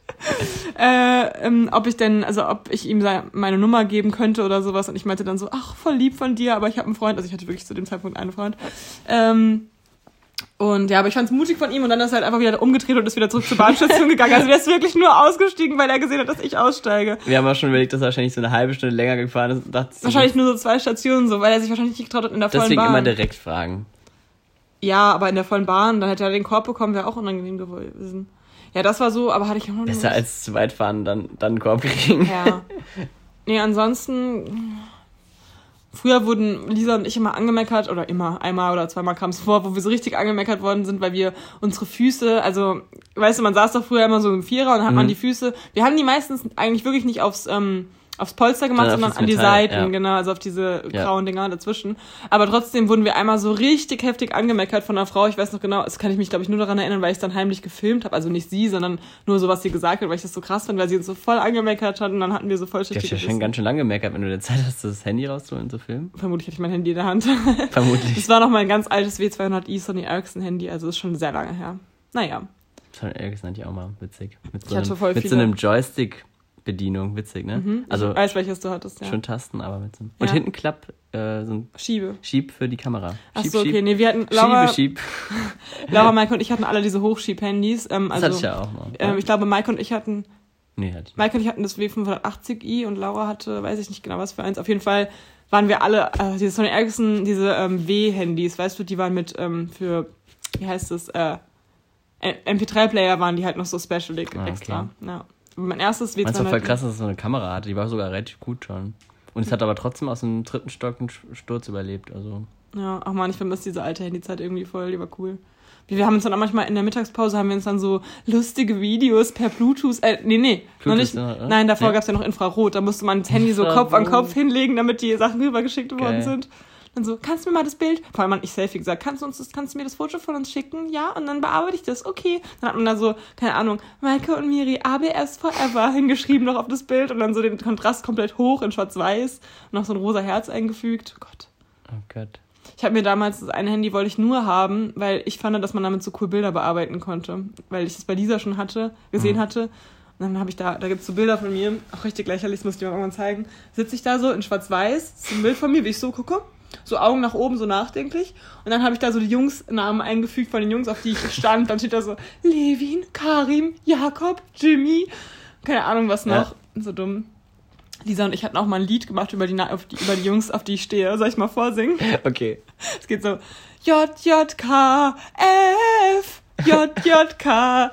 B: äh, ähm, ob ich denn, also ob ich ihm meine Nummer geben könnte oder sowas. Und ich meinte dann so, ach, voll lieb von dir, aber ich habe einen Freund, also ich hatte wirklich zu dem Zeitpunkt einen Freund. Ähm, und ja, aber ich fand es mutig von ihm und dann ist er halt einfach wieder umgedreht und ist wieder zurück zur Bahnstation gegangen. Also der ist wirklich nur ausgestiegen, weil er gesehen hat, dass ich aussteige.
A: Wir haben auch schon überlegt, dass er wahrscheinlich so eine halbe Stunde länger gefahren ist. Und dachte,
B: wahrscheinlich nur so zwei Stationen so, weil er sich wahrscheinlich nicht getraut hat in der vollen
A: Deswegen
B: Bahn.
A: immer direkt fragen.
B: Ja, aber in der vollen Bahn, dann hätte er den Korb bekommen, wäre auch unangenehm gewesen. Ja, das war so, aber hatte ich auch noch
A: Besser als zu weit fahren, dann, dann einen Korb kriegen.
B: Ja. Nee, ansonsten Früher wurden Lisa und ich immer angemeckert, oder immer, einmal oder zweimal kam es vor, wo wir so richtig angemeckert worden sind, weil wir unsere Füße, also, weißt du, man saß doch früher immer so im Vierer und hat mhm. man die Füße, wir haben die meistens eigentlich wirklich nicht aufs, ähm, aufs Polster gemacht, sondern an die Seiten, ja. genau, also auf diese ja. grauen Dinger dazwischen. Aber trotzdem wurden wir einmal so richtig heftig angemeckert von einer Frau. Ich weiß noch genau, das kann ich mich, glaube ich, nur daran erinnern, weil ich es dann heimlich gefilmt habe. Also nicht sie, sondern nur so, was sie gesagt hat, weil ich das so krass fand, weil sie uns so voll angemeckert hat und dann hatten wir so voll
A: Ich habe ja schon ganz schön lange gemeckert, wenn du dir Zeit hast, das Handy rauszuholen zu filmen.
B: Vermutlich hatte ich mein Handy in der Hand.
A: Vermutlich.
B: Das war noch mein ganz altes W200i Sony Ericsson Handy, also ist schon sehr lange her. Naja.
A: Sony Ericsson hatte ich auch mal witzig. Mit so, einem, mit so einem Joystick Bedienung, witzig, ne?
B: Mhm. Also ich weiß, welches du hattest, ja.
A: Schon Tasten, aber mit so einem. Und ja. hinten Klapp, äh, so ein
B: Schiebe.
A: Schieb für die Kamera.
B: Ach so, okay, nee, wir hatten Laura, Schiebe, Schieb. Laura, Mike und ich hatten alle diese Hochschieb-Handys. Ähm, also, das hatte ich ja auch noch. Ähm, ich glaube, Mike und ich hatten. Nee, hatte ich Mike und ich hatten das W580i und Laura hatte, weiß ich nicht genau was für eins. Auf jeden Fall waren wir alle, äh, diese Sony Ericsson, diese ähm, W-Handys, weißt du, die waren mit ähm, für, wie heißt das, äh, MP3-Player waren die halt noch so special ah, extra. Okay. Ja mein erstes
A: W200. Meinst du voll krass, dass es so eine Kamera hatte? Die war sogar relativ gut schon. Und es hat aber trotzdem aus dem dritten Stock einen Sturz überlebt. Also.
B: Ja, ach man, ich vermisse diese alte Handyzeit irgendwie voll, die war cool. Wir haben uns dann auch manchmal in der Mittagspause haben wir uns dann so lustige Videos per Bluetooth, äh, nee, nee, Bluetooth, noch nicht, ja, nein, davor nee. gab es ja noch Infrarot, da musste man das Handy so Kopf an Kopf hinlegen, damit die Sachen rübergeschickt worden sind. Dann so, kannst du mir mal das Bild, vor allem ich Selfie gesagt, kannst du uns das, kannst du mir das Foto von uns schicken? Ja, und dann bearbeite ich das, okay. Dann hat man da so, keine Ahnung, Maike und Miri, ABS Forever hingeschrieben noch auf das Bild und dann so den Kontrast komplett hoch in schwarz-weiß und noch so ein rosa Herz eingefügt. Oh Gott.
A: Oh Gott.
B: Ich habe mir damals das eine Handy wollte ich nur haben, weil ich fand, dass man damit so cool Bilder bearbeiten konnte, weil ich das bei Lisa schon hatte, gesehen mhm. hatte. Und dann habe ich da, da gibt es so Bilder von mir, auch richtig lächerlich, das muss ich dir mal irgendwann zeigen. Sitze ich da so in schwarz-weiß, ist ein Bild von mir, wie ich so gucke so Augen nach oben, so nachdenklich. Und dann habe ich da so die Jungsnamen eingefügt von den Jungs, auf die ich stand. Dann steht da so Levin, Karim, Jakob, Jimmy, keine Ahnung was noch. Ja. So dumm. Lisa und ich hatten auch mal ein Lied gemacht über die, die, über die Jungs, auf die ich stehe. Soll ich mal vorsingen?
A: Okay.
B: Es geht so J, J, K, F, J, J, K,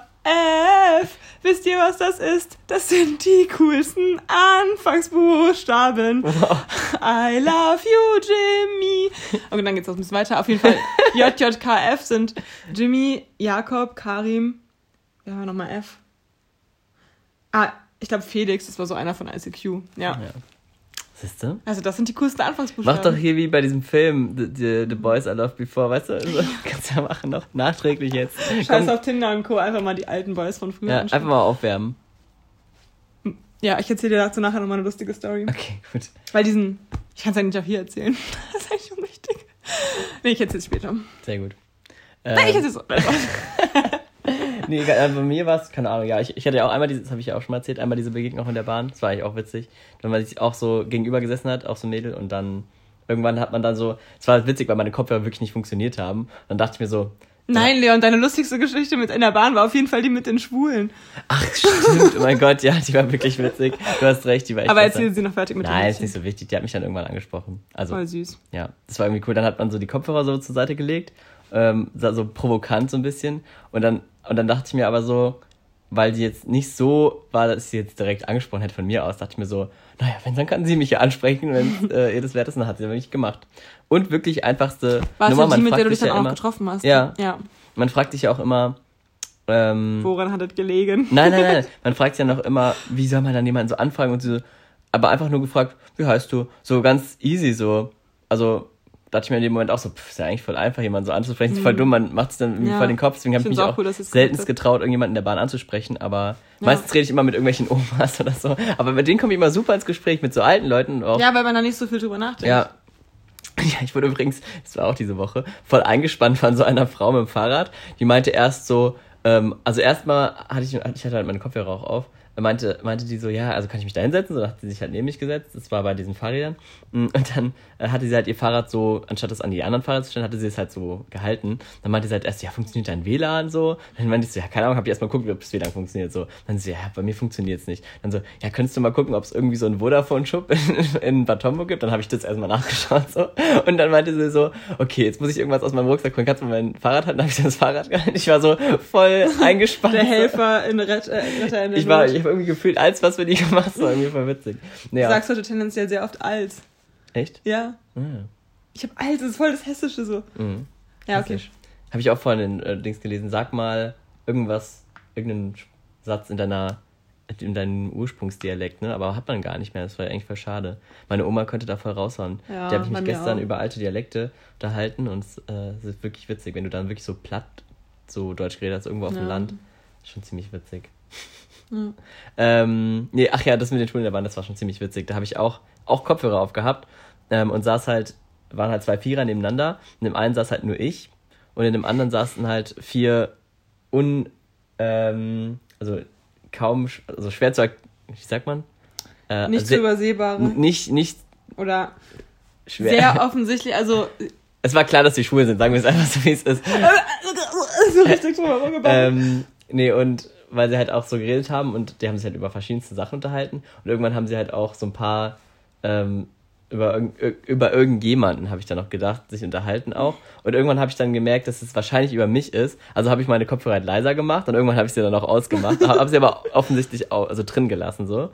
B: F. Wisst ihr, was das ist? Das sind die coolsten Anfangsbuchstaben. I love you, Jimmy. Okay, dann geht's auch ein bisschen weiter. Auf jeden Fall, JJKF sind Jimmy, Jakob, Karim. War nochmal F? Ah, ich glaube Felix, das war so einer von ICQ. Ja. ja.
A: Siehst du?
B: Also das sind die coolsten Anfangsbuchstaben.
A: Mach doch hier wie bei diesem Film, The, the, the Boys I Loved Before, weißt du? Also, kannst du ja machen, noch nachträglich jetzt.
B: Scheiß Komm. auf Tinder und Co. Einfach mal die alten Boys von früher
A: Ja, einfach mal aufwärmen.
B: Ja, ich erzähle dir dazu nachher nochmal eine lustige Story.
A: Okay, gut.
B: Weil diesen, ich kann es ja nicht auch hier erzählen. Das ist eigentlich unwichtig. Nee, ich erzähle es später.
A: Sehr gut.
B: Nein, ähm, ich erzähle es
A: nee, also bei mir war es, keine Ahnung, ja, ich, ich hatte ja auch einmal diese, das habe ich ja auch schon mal erzählt, einmal diese Begegnung in der Bahn. Das war eigentlich auch witzig. Wenn man sich auch so gegenüber gesessen hat, auch so ein Mädel, und dann irgendwann hat man dann so, es war witzig, weil meine Kopfhörer wirklich nicht funktioniert haben. Dann dachte ich mir so,
B: Nein, Leon, deine lustigste Geschichte mit in der Bahn war auf jeden Fall die mit den Schwulen.
A: Ach, stimmt. oh mein Gott, ja, die war wirklich witzig. Du hast recht, die war echt
B: Aber erzähl sie noch fertig
A: mit Nein, ist nicht so wichtig. Die hat mich dann irgendwann angesprochen. Also,
B: Voll süß.
A: Ja, das war irgendwie cool. Dann hat man so die Kopfhörer so zur Seite gelegt, ähm, so provokant so ein bisschen. Und dann und dann dachte ich mir aber so, weil die jetzt nicht so war, dass sie jetzt direkt angesprochen hätte von mir aus, dachte ich mir so, naja, wenn, dann kann sie mich ja ansprechen, wenn äh, ihr das wert ist, dann hat sie nämlich gemacht. Und wirklich einfachste
B: War es
A: Nummer,
B: ja die,
A: man
B: mit der
A: fragt
B: du dich dann
A: ja
B: auch
A: immer,
B: getroffen hast?
A: Ja.
B: ja.
A: man fragt sich ja auch immer, ähm,
B: Woran hat das gelegen?
A: Nein, nein, nein. Man fragt sich ja noch immer, wie soll man dann jemanden so anfragen und so, aber einfach nur gefragt, wie heißt du? So ganz easy, so. Also, dachte ich mir in dem Moment auch so, pff, ist ja eigentlich voll einfach, jemanden so anzusprechen. Ist voll dumm, man macht es dann irgendwie
B: Ja.
A: voll den Kopf. Deswegen habe
B: Ich
A: ich mich
B: auch
A: auch,
B: cool, dass ihr's
A: selten
B: gemacht habt.
A: getraut, irgendjemanden in der Bahn anzusprechen, aber meistens rede ich immer mit irgendwelchen Omas oder so. Aber mit denen komme ich immer super ins Gespräch, mit so alten Leuten auch.
B: Ja, weil man da nicht so viel drüber nachdenkt.
A: Ja. Ja, ich wurde übrigens, das war auch diese Woche, voll eingespannt von so einer Frau mit dem Fahrrad. Die meinte erst so, ähm, also erstmal hatte ich, ich hatte halt meine Kopfhörer auch auf, meinte, meinte die so, ja, also kann ich mich da hinsetzen? So hat sie sich halt neben mich gesetzt. Das war bei diesen Fahrrädern. Mm, Und dann äh, hatte sie halt ihr Fahrrad so, anstatt es an die anderen Fahrräder zu stellen, hatte sie es halt so gehalten. Dann meinte sie halt erst, ja, funktioniert dein WLAN so? Dann meinte ich so, ja, keine Ahnung, hab ich erstmal gucken, ob das WLAN funktioniert so. Dann so, ja, bei mir funktioniert es nicht. Dann so, ja, könntest du mal gucken, ob es irgendwie so einen Vodafone-Shop in, in Bad gibt? Dann habe ich das erstmal nachgeschaut so. Und dann meinte sie so, okay, jetzt muss ich irgendwas aus meinem Rucksack holen. Kannst du mein Fahrrad halten? Dann habe ich das Fahrrad gehalten. Ich war so voll eingespannt.
B: Der Helfer in Ret äh, Retter in der
A: Ich war, ich habe irgendwie gefühlt, als was für die gemacht, so irgendwie voll witzig.
B: Du
A: Naja.
B: sagst heute tendenziell sehr oft als.
A: Echt?
B: Ja.
A: Ah,
B: Ich habe als, das ist voll das Hessische so.
A: mhm.
B: Ja, okay.
A: Habe ich auch vorhin in äh, Dings gelesen. Sag mal irgendwas, irgendeinen Satz in deiner in deinem Ursprungsdialekt, ne? Aber hat man gar nicht mehr. Das war eigentlich voll schade. Meine Oma könnte da voll raushauen.
B: Ja,
A: Die habe ich mich gestern
B: auch.
A: über alte Dialekte unterhalten und es äh, ist wirklich witzig, wenn du dann wirklich so platt so Deutsch geredet hast, irgendwo auf dem
B: Ja.
A: Land. Schon ziemlich witzig.
B: Ja.
A: Ähm, nee, ach ja, das mit den Schulen in der Bahn, das war schon ziemlich witzig. Da habe ich auch, auch Kopfhörer aufgehabt ähm, und saß halt, waren halt zwei Vierer nebeneinander. In dem einen saß halt nur ich und in dem anderen saßen halt vier un, ähm, also kaum, also schwer zu, wie sagt man? Äh,
B: Nicht zu
A: sehr-
B: übersehbare.
A: Nicht, nicht
B: Oder
A: schwer.
B: sehr offensichtlich, also
A: es war klar, dass die schwul sind, sagen wir es einfach so, wie es ist.
B: So richtig drüber rumgebaut.
A: Ähm, nee, und weil sie halt auch so geredet haben und die haben sich halt über verschiedenste Sachen unterhalten und irgendwann haben sie halt auch so ein paar ähm, über, über irgendjemanden, habe ich dann noch gedacht, sich unterhalten auch. Und irgendwann habe ich dann gemerkt, dass es wahrscheinlich über mich ist. Also habe ich meine Kopfhörer halt leiser gemacht und irgendwann habe ich sie dann auch ausgemacht. habe sie aber offensichtlich auch, also drin gelassen so.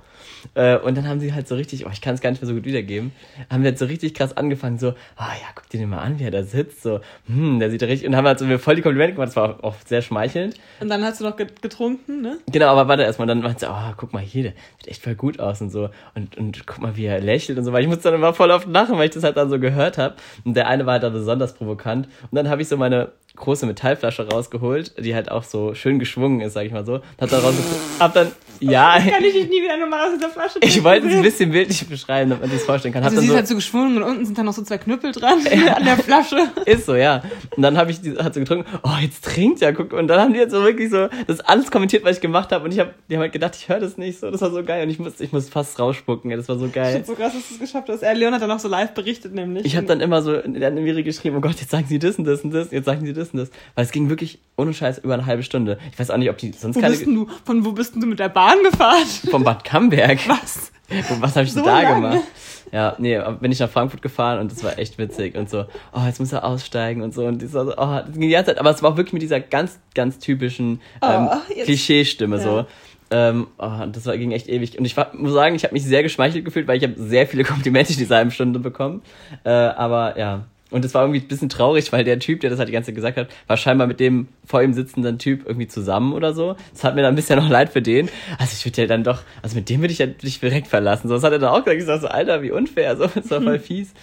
A: Äh, und dann haben sie halt so richtig, oh, ich kann es gar nicht mehr so gut wiedergeben, haben wir halt so richtig krass angefangen, so, ah ja, guck dir den mal an, wie er da sitzt, so, hm, der sieht richtig, und haben halt so mir voll die Komplimente gemacht, das war auch sehr schmeichelnd.
B: Und dann hast du noch get- getrunken, ne?
A: Genau, aber warte erstmal, dann meinte sie, oh, guck mal hier, der sieht echt voll gut aus und so. Und, und guck mal, wie er lächelt und so, weil ich musste dann immer voll oft lachen, weil ich das halt dann so gehört habe. Und der eine war halt da besonders provokant. Und dann habe ich so meine große Metallflasche rausgeholt, die halt auch so schön geschwungen ist, sag ich mal so. Hab dann raus, hab dann, ja,
B: Kann ich dich nie wieder normal aus dieser Flasche
A: ich
B: trinken
A: wollte es ein bisschen bildlich beschreiben, damit man sich das vorstellen kann. Hab
B: Also
A: dann
B: sie
A: so,
B: ist halt so geschwungen und unten sind dann noch so zwei Knüppel dran an der Flasche.
A: Ist so, ja. Und dann habe ich die, hat sie getrunken, oh, jetzt trinkt ja, guck. Und dann haben die jetzt so wirklich so das alles kommentiert, was ich gemacht habe. Und ich habe, die haben halt gedacht, ich höre das nicht so. Das war so geil. Und ich musste, ich musste fast rausspucken. Ja, das war so
B: Ich
A: geil.
B: find's so krass, dass du es geschafft hast. Er, Leon hat dann auch so live berichtet, nämlich.
A: Ich habe dann immer so in der Miri geschrieben, oh Gott, jetzt sagen sie das und das und das, jetzt sagen sie das und das. Weil es ging wirklich ohne Scheiß über eine halbe Stunde. Ich weiß auch nicht, ob die sonst
B: wo
A: keine...
B: bist denn du? Von wo bist denn du mit der Bahn gefahren?
A: Vom Bad Camberg.
B: Was?
A: Was habe ich
B: So
A: da
B: lange?
A: gemacht? Ja, nee, bin ich nach Frankfurt gefahren und das war echt witzig und so, oh, jetzt muss er aussteigen und so und war so, oh, das ging die ganze Zeit, aber es war auch wirklich mit dieser ganz, ganz typischen ähm,
B: Oh,
A: Klischeestimme
B: Ja.
A: so. Ähm, oh, das war, ging echt ewig. Und ich war, muss sagen, ich habe mich sehr geschmeichelt gefühlt, weil ich habe sehr viele Komplimente in dieser halben Stunde bekommen. Äh, aber ja. Und es war irgendwie ein bisschen traurig, weil der Typ, der das halt die ganze Zeit gesagt hat, war scheinbar mit dem vor ihm sitzenden Typ irgendwie zusammen oder so. Das hat mir dann ein bisschen noch leid für den. Also ich würde ja dann doch, also mit dem würde ich ja dich direkt verlassen. So, das hat er dann auch gesagt. Ich sag so, Alter, wie unfair. So, das war voll fies.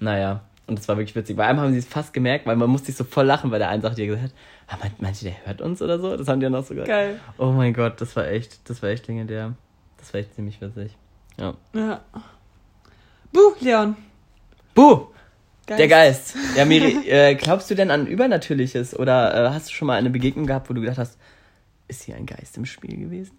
A: Naja. Und das war wirklich witzig. Bei einem haben sie es fast gemerkt, weil man musste sich so voll lachen, weil der eine Sache, die gesagt hat, ah, ihr, der hört uns oder so? Das haben die dann auch so gesagt.
B: Geil.
A: Oh mein Gott, das war echt, das war echt legendär. Das war echt ziemlich witzig. Ja.
B: Ja. Buh, Leon.
A: Buh!
B: Geil.
A: Der Geist. Ja, Miri, äh, glaubst du denn an Übernatürliches? Oder äh, hast du schon mal eine Begegnung gehabt, wo du gedacht hast, ist hier ein Geist im Spiel gewesen?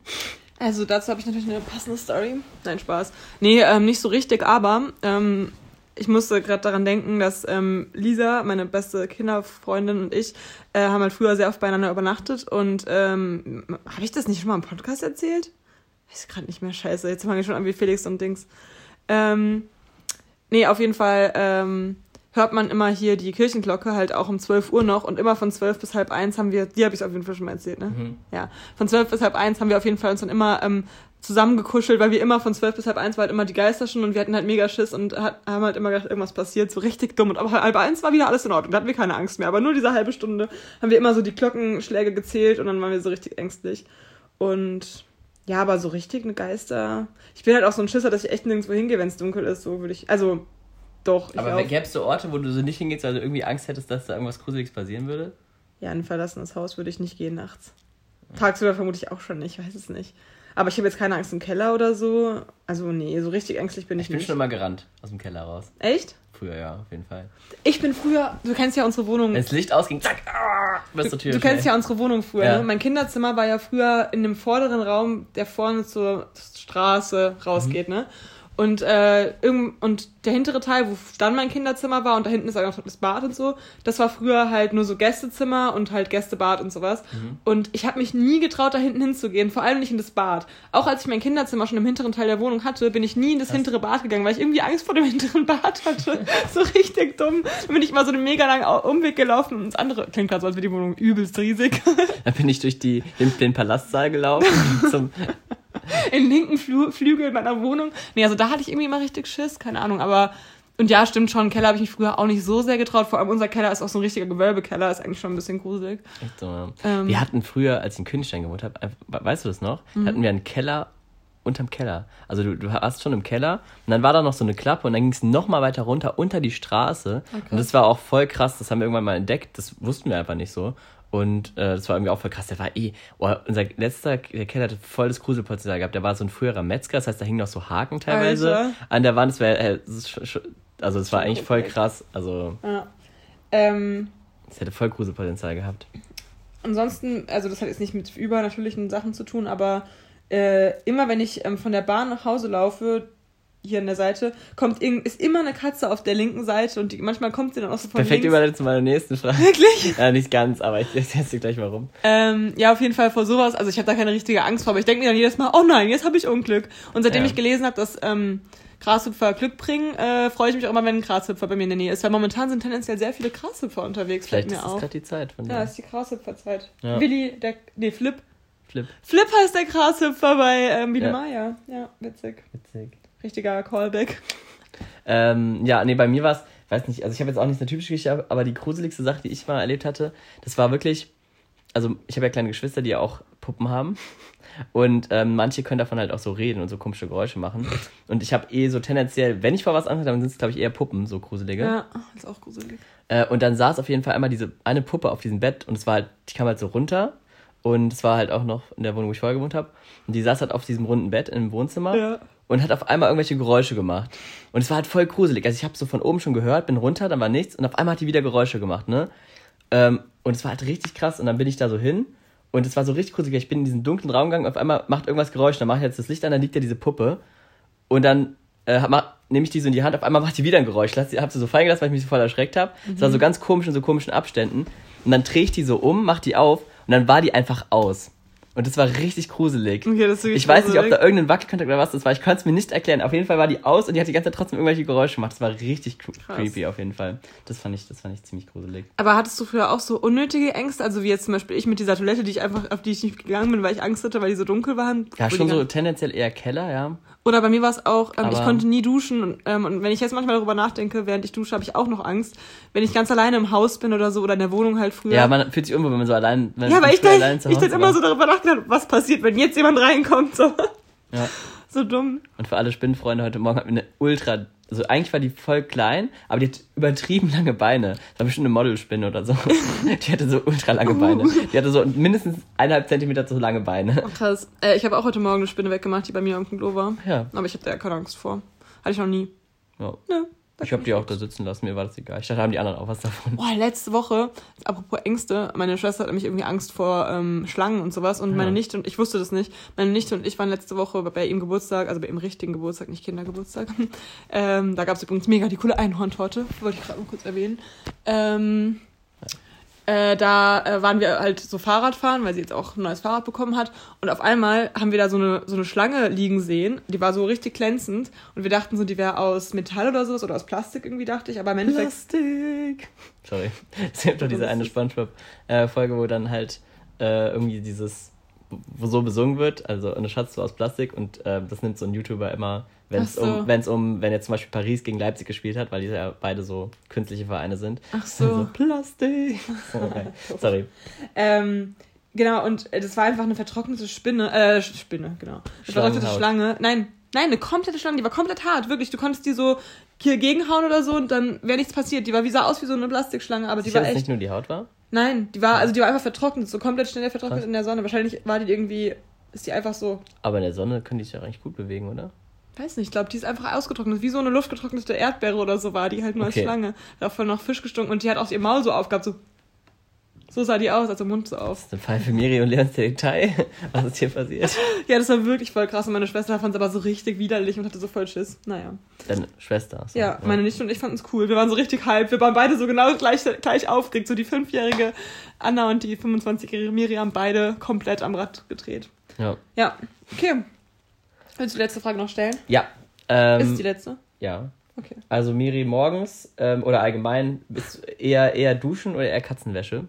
B: Also dazu habe ich natürlich eine passende Story. Nein, Spaß. Nee, ähm, nicht so richtig, aber ähm, ich musste gerade daran denken, dass ähm, Lisa, meine beste Kinderfreundin und ich, äh, haben halt früher sehr oft beieinander übernachtet und ähm, habe ich das nicht schon mal im Podcast erzählt? Weiß gerade nicht mehr, scheiße. Jetzt fange ich schon an wie Felix und Dings. Ähm, nee, auf jeden Fall ähm, hört man immer hier die Kirchenglocke halt auch um 12 Uhr noch und immer von 12 bis halb eins haben wir, die habe ich auf jeden Fall schon mal erzählt, ne?
A: Mhm.
B: Ja. Von 12 bis halb eins haben wir auf jeden Fall uns dann immer ähm, zusammengekuschelt, weil wir immer von 12 bis halb eins war halt immer die Geister schon und wir hatten halt mega Schiss und hat, haben halt immer gedacht, irgendwas passiert, so richtig dumm. Und aber halb eins war wieder alles in Ordnung, da hatten wir keine Angst mehr. Aber nur diese halbe Stunde haben wir immer so die Glockenschläge gezählt und dann waren wir so richtig ängstlich. Und ja, aber so richtig eine Geister. Ich bin halt auch so ein Schisser, dass ich echt nirgendwo hingehe, wenn es dunkel ist. So würde ich. Also, doch. Ich
A: Aber gäbe es so Orte, wo du so nicht hingehst, weil du irgendwie Angst hättest, dass da irgendwas Gruseliges passieren würde?
B: Ja, in ein verlassenes Haus würde ich nicht gehen nachts. Tagsüber vermute ich auch schon nicht, ich weiß es nicht. Aber ich habe jetzt keine Angst im Keller oder so. Also, nee, so richtig ängstlich bin ich,
A: Ich bin
B: nicht.
A: schon immer gerannt aus dem Keller raus.
B: Echt?
A: Früher, ja, auf jeden Fall.
B: Ich bin früher, du kennst ja unsere Wohnung.
A: Wenn das Licht ausging, zack, ah, bis zur Tür.
B: Du kennst ja unsere Wohnung früher,
A: Ja.
B: ne? Mein Kinderzimmer war ja früher in dem vorderen Raum, der vorne zur Straße rausgeht, ne? Und, äh, irgend, und der hintere Teil, wo dann mein Kinderzimmer war und da hinten ist auch noch das Bad und so, das war früher halt nur so Gästezimmer und halt Gästebad und sowas. Und ich habe mich nie getraut, da hinten hinzugehen, vor allem nicht in das Bad. Auch als ich mein Kinderzimmer schon im hinteren Teil der Wohnung hatte, bin ich nie in das hintere Bad gegangen, weil ich irgendwie Angst vor dem hinteren Bad hatte. so richtig dumm. Dann bin ich mal so einen mega langen Umweg gelaufen und ins andere, klingt gerade so, als wäre die Wohnung übelst riesig.
A: Dann bin ich durch die, den, den Palastsaal gelaufen. zum,
B: in den linken Flu Flügel meiner Wohnung. Nee, also da hatte ich irgendwie immer richtig Schiss, keine Ahnung, aber und ja, stimmt schon, Keller habe ich mich früher auch nicht so sehr getraut. Vor allem unser Keller ist auch so ein richtiger Gewölbekeller, ist eigentlich schon ein bisschen gruselig.
A: echt so, ja.
B: Ähm.
A: wir hatten früher, als ich in Königstein gewohnt habe, weißt du das noch?
B: Mhm.
A: Hatten wir einen Keller unterm Keller. Also du, du warst schon im Keller und dann war da noch so eine Klappe und dann ging es noch mal weiter runter unter die Straße. Und das war auch voll krass, das haben wir irgendwann mal entdeckt, das wussten wir einfach nicht so. Und äh, das war irgendwie auch voll krass. Der war eh, oh, unser letzter der Keller hatte voll das Gruselpotenzial gehabt. Der war so ein früherer Metzger, das heißt, da hingen noch so Haken teilweise
B: Alter.
A: an der Wand. Das wär, äh, also das war eigentlich voll krass. Also
B: Ja. Ähm,
A: das hätte voll Gruselpotenzial gehabt.
B: ansonsten, also das hat jetzt nicht mit übernatürlichen Sachen zu tun, aber äh, immer wenn ich ähm, von der Bahn nach Hause laufe, hier an der Seite, kommt irgend, ist immer eine Katze auf der linken Seite und die, manchmal kommt sie dann auch so von
A: Perfekt
B: links.
A: Überleitung zu meiner nächsten Frage.
B: Wirklich?
A: Ja, nicht ganz, aber ich erzähle dir gleich warum.
B: Ähm, ja, auf jeden Fall vor sowas. Also ich habe da keine richtige Angst vor, aber ich denke mir dann jedes Mal, oh nein, jetzt habe ich Unglück. Und seitdem
A: Ja.
B: ich gelesen habe, dass ähm, Grashüpfer Glück bringen, äh, freue ich mich auch immer, wenn ein Grashüpfer bei mir in der Nähe ist. Weil momentan sind tendenziell sehr viele Grashüpfer unterwegs,
A: Vielleicht ist
B: mir
A: das
B: auf.
A: gerade die Zeit von dir.
B: Ja, ist die Grashüpferzeit.
A: Ja.
B: Willi, der, nee, Flip.
A: Flip.
B: Flip heißt der Grashüpfer bei ähm, Biene
A: Ja.
B: Maya. Ja, witzig.
A: Witzig.
B: Richtiger Callback.
A: Ähm, ja, nee, bei mir war es, weiß nicht, also ich habe jetzt auch nicht eine typische Geschichte, aber die gruseligste Sache, die ich mal erlebt hatte, das war wirklich, also ich habe ja kleine Geschwister, die ja auch Puppen haben. Und ähm, manche können davon halt auch so reden und so komische Geräusche machen. Und ich habe eh so tendenziell, wenn ich vor was Angst habe, dann sind es, glaube ich, eher Puppen, so gruselige.
B: Ja, ist auch gruselig.
A: Äh, und dann saß auf jeden Fall einmal diese eine Puppe auf diesem Bett und es war halt, die kam halt so runter. Und es war halt auch noch in der Wohnung, wo ich vorher gewohnt habe. Und die saß halt auf diesem runden Bett im Wohnzimmer
B: Ja.
A: Und hat auf einmal irgendwelche Geräusche gemacht. Und es war halt voll gruselig. Also ich habe so von oben schon gehört, bin runter, dann war nichts und auf einmal hat die wieder Geräusche gemacht, ne? Ähm, und es war halt richtig krass und dann bin ich da so hin und es war so richtig gruselig. Ich bin in diesen dunklen Raum gegangen, auf einmal macht irgendwas Geräusch, dann mache ich jetzt das Licht an, dann liegt da diese Puppe und dann äh, nehme ich die so in die Hand, auf einmal macht die wieder ein Geräusch. Ich lass sie- hab sie so fallen gelassen, weil ich mich so voll erschreckt habe. Es war so ganz komisch in so komischen Abständen. Und dann drehe ich die so um, mach die auf und dann war die einfach aus. Und das war richtig gruselig.
B: Okay, das ist
A: ich weiß nicht, ob
B: gruselig.
A: da irgendein Wackelkontakt oder was das war. Ich konnte es mir nicht erklären. Auf jeden Fall war die aus und die hat die ganze Zeit trotzdem irgendwelche Geräusche gemacht. Das war richtig cre-
B: Krass.
A: creepy auf jeden Fall. Das fand ich, das fand ich ziemlich gruselig.
B: Aber hattest du früher auch so unnötige Ängste? Also wie jetzt zum Beispiel ich mit dieser Toilette, die ich einfach, auf die ich nicht gegangen bin, weil ich Angst hatte, weil die so dunkel waren.
A: Ja, schon so tendenziell eher Keller, ja.
B: Oder bei mir war es auch, ähm, ich konnte nie duschen. Und, ähm, und wenn ich jetzt manchmal darüber nachdenke, während ich dusche, habe ich auch noch Angst. Wenn ich ganz alleine im Haus bin oder so oder in der Wohnung halt früher.
A: Ja, man fühlt sich unwohl, wenn man so allein, wenn
B: ja aber ich denke,
A: allein
B: ich dann immer so darüber nachgedacht, was passiert, wenn jetzt jemand reinkommt. So,
A: Ja.
B: so dumm.
A: Und für alle Spinnenfreunde heute Morgen hatten wir eine ultra, also eigentlich war die voll klein, aber die hat übertrieben lange Beine. Das war bestimmt eine Modelspinne oder so. Die hatte so ultra lange Beine. Die hatte so mindestens eineinhalb Zentimeter so lange Beine.
B: Krass. Äh, ich habe auch heute Morgen eine Spinne weggemacht, die bei mir auf dem Klo war.
A: Ja.
B: Aber ich habe da ja keine Angst vor. Hatte ich noch nie.
A: ja.
B: Nö.
A: Ich habe die auch da sitzen lassen, mir war das egal. Ich dachte, haben die anderen auch was davon.
B: Boah, letzte Woche, apropos Ängste, meine Schwester hat nämlich irgendwie Angst vor ähm, Schlangen und sowas. Und meine
A: Ja.
B: Nichte und ich wusste das nicht. Meine Nichte und ich waren letzte Woche bei ihrem Geburtstag, also bei ihrem richtigen Geburtstag, nicht Kindergeburtstag. ähm, da gab es übrigens mega die coole Einhorntorte, wollte ich gerade mal kurz erwähnen. Ähm, Äh, da äh, waren wir halt so Fahrradfahren, weil sie jetzt auch ein neues Fahrrad bekommen hat. Und auf einmal haben wir da so eine, so eine Schlange liegen sehen. Die war so richtig glänzend. Und wir dachten so, die wäre aus Metall oder sowas oder aus Plastik irgendwie, dachte ich. Aber im Endeffekt.
A: Plastik. Sorry. Es gibt doch diese eine Spongebob-Folge, wo dann halt äh, irgendwie dieses, wo so besungen wird, also eine Schatztruhe aus Plastik und äh, das nimmt so ein YouTuber immer, wenn es
B: so.
A: um, wenn es um, wenn jetzt zum Beispiel Paris gegen Leipzig gespielt hat, weil die ja beide so künstliche Vereine sind.
B: Ach so.
A: Plastik. Okay. Sorry.
B: Ähm, genau, und äh, das war einfach eine vertrocknete Spinne, äh, Spinne, genau. Eine vertrocknete. Schlange. Nein, nein, eine komplette Schlange, die war komplett hart, wirklich. Du konntest die so hier gegenhauen oder so und dann wäre nichts passiert. Die war, wie sah aus wie so eine Plastikschlange, aber die
A: Sicher,
B: war echt.
A: nicht nur die Haut war?
B: Nein, die war, also die war einfach vertrocknet, so komplett schnell vertrocknet
A: Krass.
B: in der Sonne. Wahrscheinlich war die irgendwie, ist die einfach so,
A: Aber in der Sonne können die sich ja eigentlich gut bewegen, oder?
B: Weiß nicht, ich glaube, die ist einfach ausgetrocknet. Wie so eine luftgetrocknete Erdbeere oder so war die halt nur als
A: Okay.
B: Schlange. Davon noch Fisch gestunken und die hat auch ihr Maul so aufgehabt, so. So sah die aus, also Mund so auf.
A: Das ist ein Fall für Miri und Leons Detail. Was ist hier passiert?
B: Ja, das war wirklich voll krass und meine Schwester fand es aber so richtig widerlich und hatte so voll Schiss. Naja.
A: Deine Schwester. so.
B: Ja, meine Nichte und ich fanden es cool. Wir waren so richtig hype. Wir waren beide so genau gleich, gleich aufgeregt. So die fünfjährige Anna und die 25-jährige Miriam, beide komplett am Rad gedreht.
A: Ja.
B: Ja, okay. Willst du die letzte Frage noch stellen?
A: Ja. Ähm,
B: Ist die letzte?
A: ja.
B: Okay.
A: Also Miri morgens ähm, oder allgemein bist du eher eher duschen oder eher Katzenwäsche?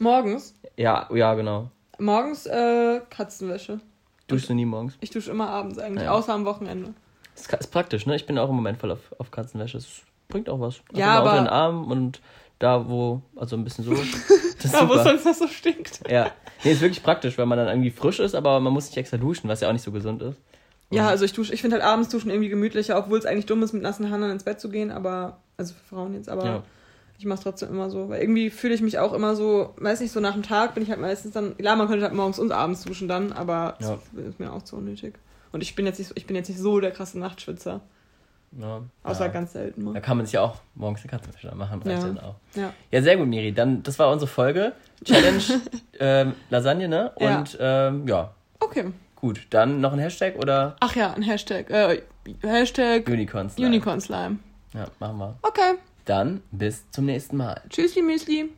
B: Morgens?
A: Ja, ja, genau.
B: Morgens äh, Katzenwäsche.
A: Duschst du nie morgens?
B: Ich dusche immer abends eigentlich,
A: Ja.
B: außer am Wochenende.
A: Ist, ist praktisch, ne? Ich bin auch im Moment voll auf, auf Katzenwäsche. Es bringt auch was. Einfach
B: Ja, aber-
A: Unter den Arm und da, wo, also ein bisschen so. Das
B: Da, wo sonst noch so stinkt.
A: Ja. Nee, ist wirklich praktisch, weil man dann irgendwie frisch ist, aber man muss nicht extra duschen, was ja auch nicht so gesund ist.
B: Ja, also ich dusche, ich finde halt abends duschen irgendwie gemütlicher, obwohl es eigentlich dumm ist, mit nassen Haaren ins Bett zu gehen, aber, also für Frauen jetzt, aber
A: Ja.
B: ich mache es trotzdem immer so, weil irgendwie fühle ich mich auch immer so, weiß nicht, so nach dem Tag bin ich halt meistens dann, klar, man könnte halt morgens und abends duschen dann, aber
A: Ja.
B: das ist mir auch zu unnötig. Und ich bin jetzt nicht, so- ich bin jetzt nicht so der krasse Nachtschwitzer,
A: Ja.
B: außer
A: ja.
B: ganz selten
A: Da
B: mal.
A: kann man sich ja auch morgens eine Katzenwäsche machen, reicht
B: Ja.
A: dann auch.
B: Ja.
A: Ja, sehr gut, Miri. Dann, das war unsere Folge. Challenge ähm, Lasagne, ne?
B: Ja.
A: Und ähm, ja,
B: Okay.
A: Gut. Dann noch ein Hashtag oder
B: Ach ja, ein Hashtag, äh, Hashtag
A: Unicorns?
B: Unicorn Slime.
A: Ja, machen wir.
B: Okay.
A: Dann bis zum nächsten Mal.
B: Tschüssli Müsli.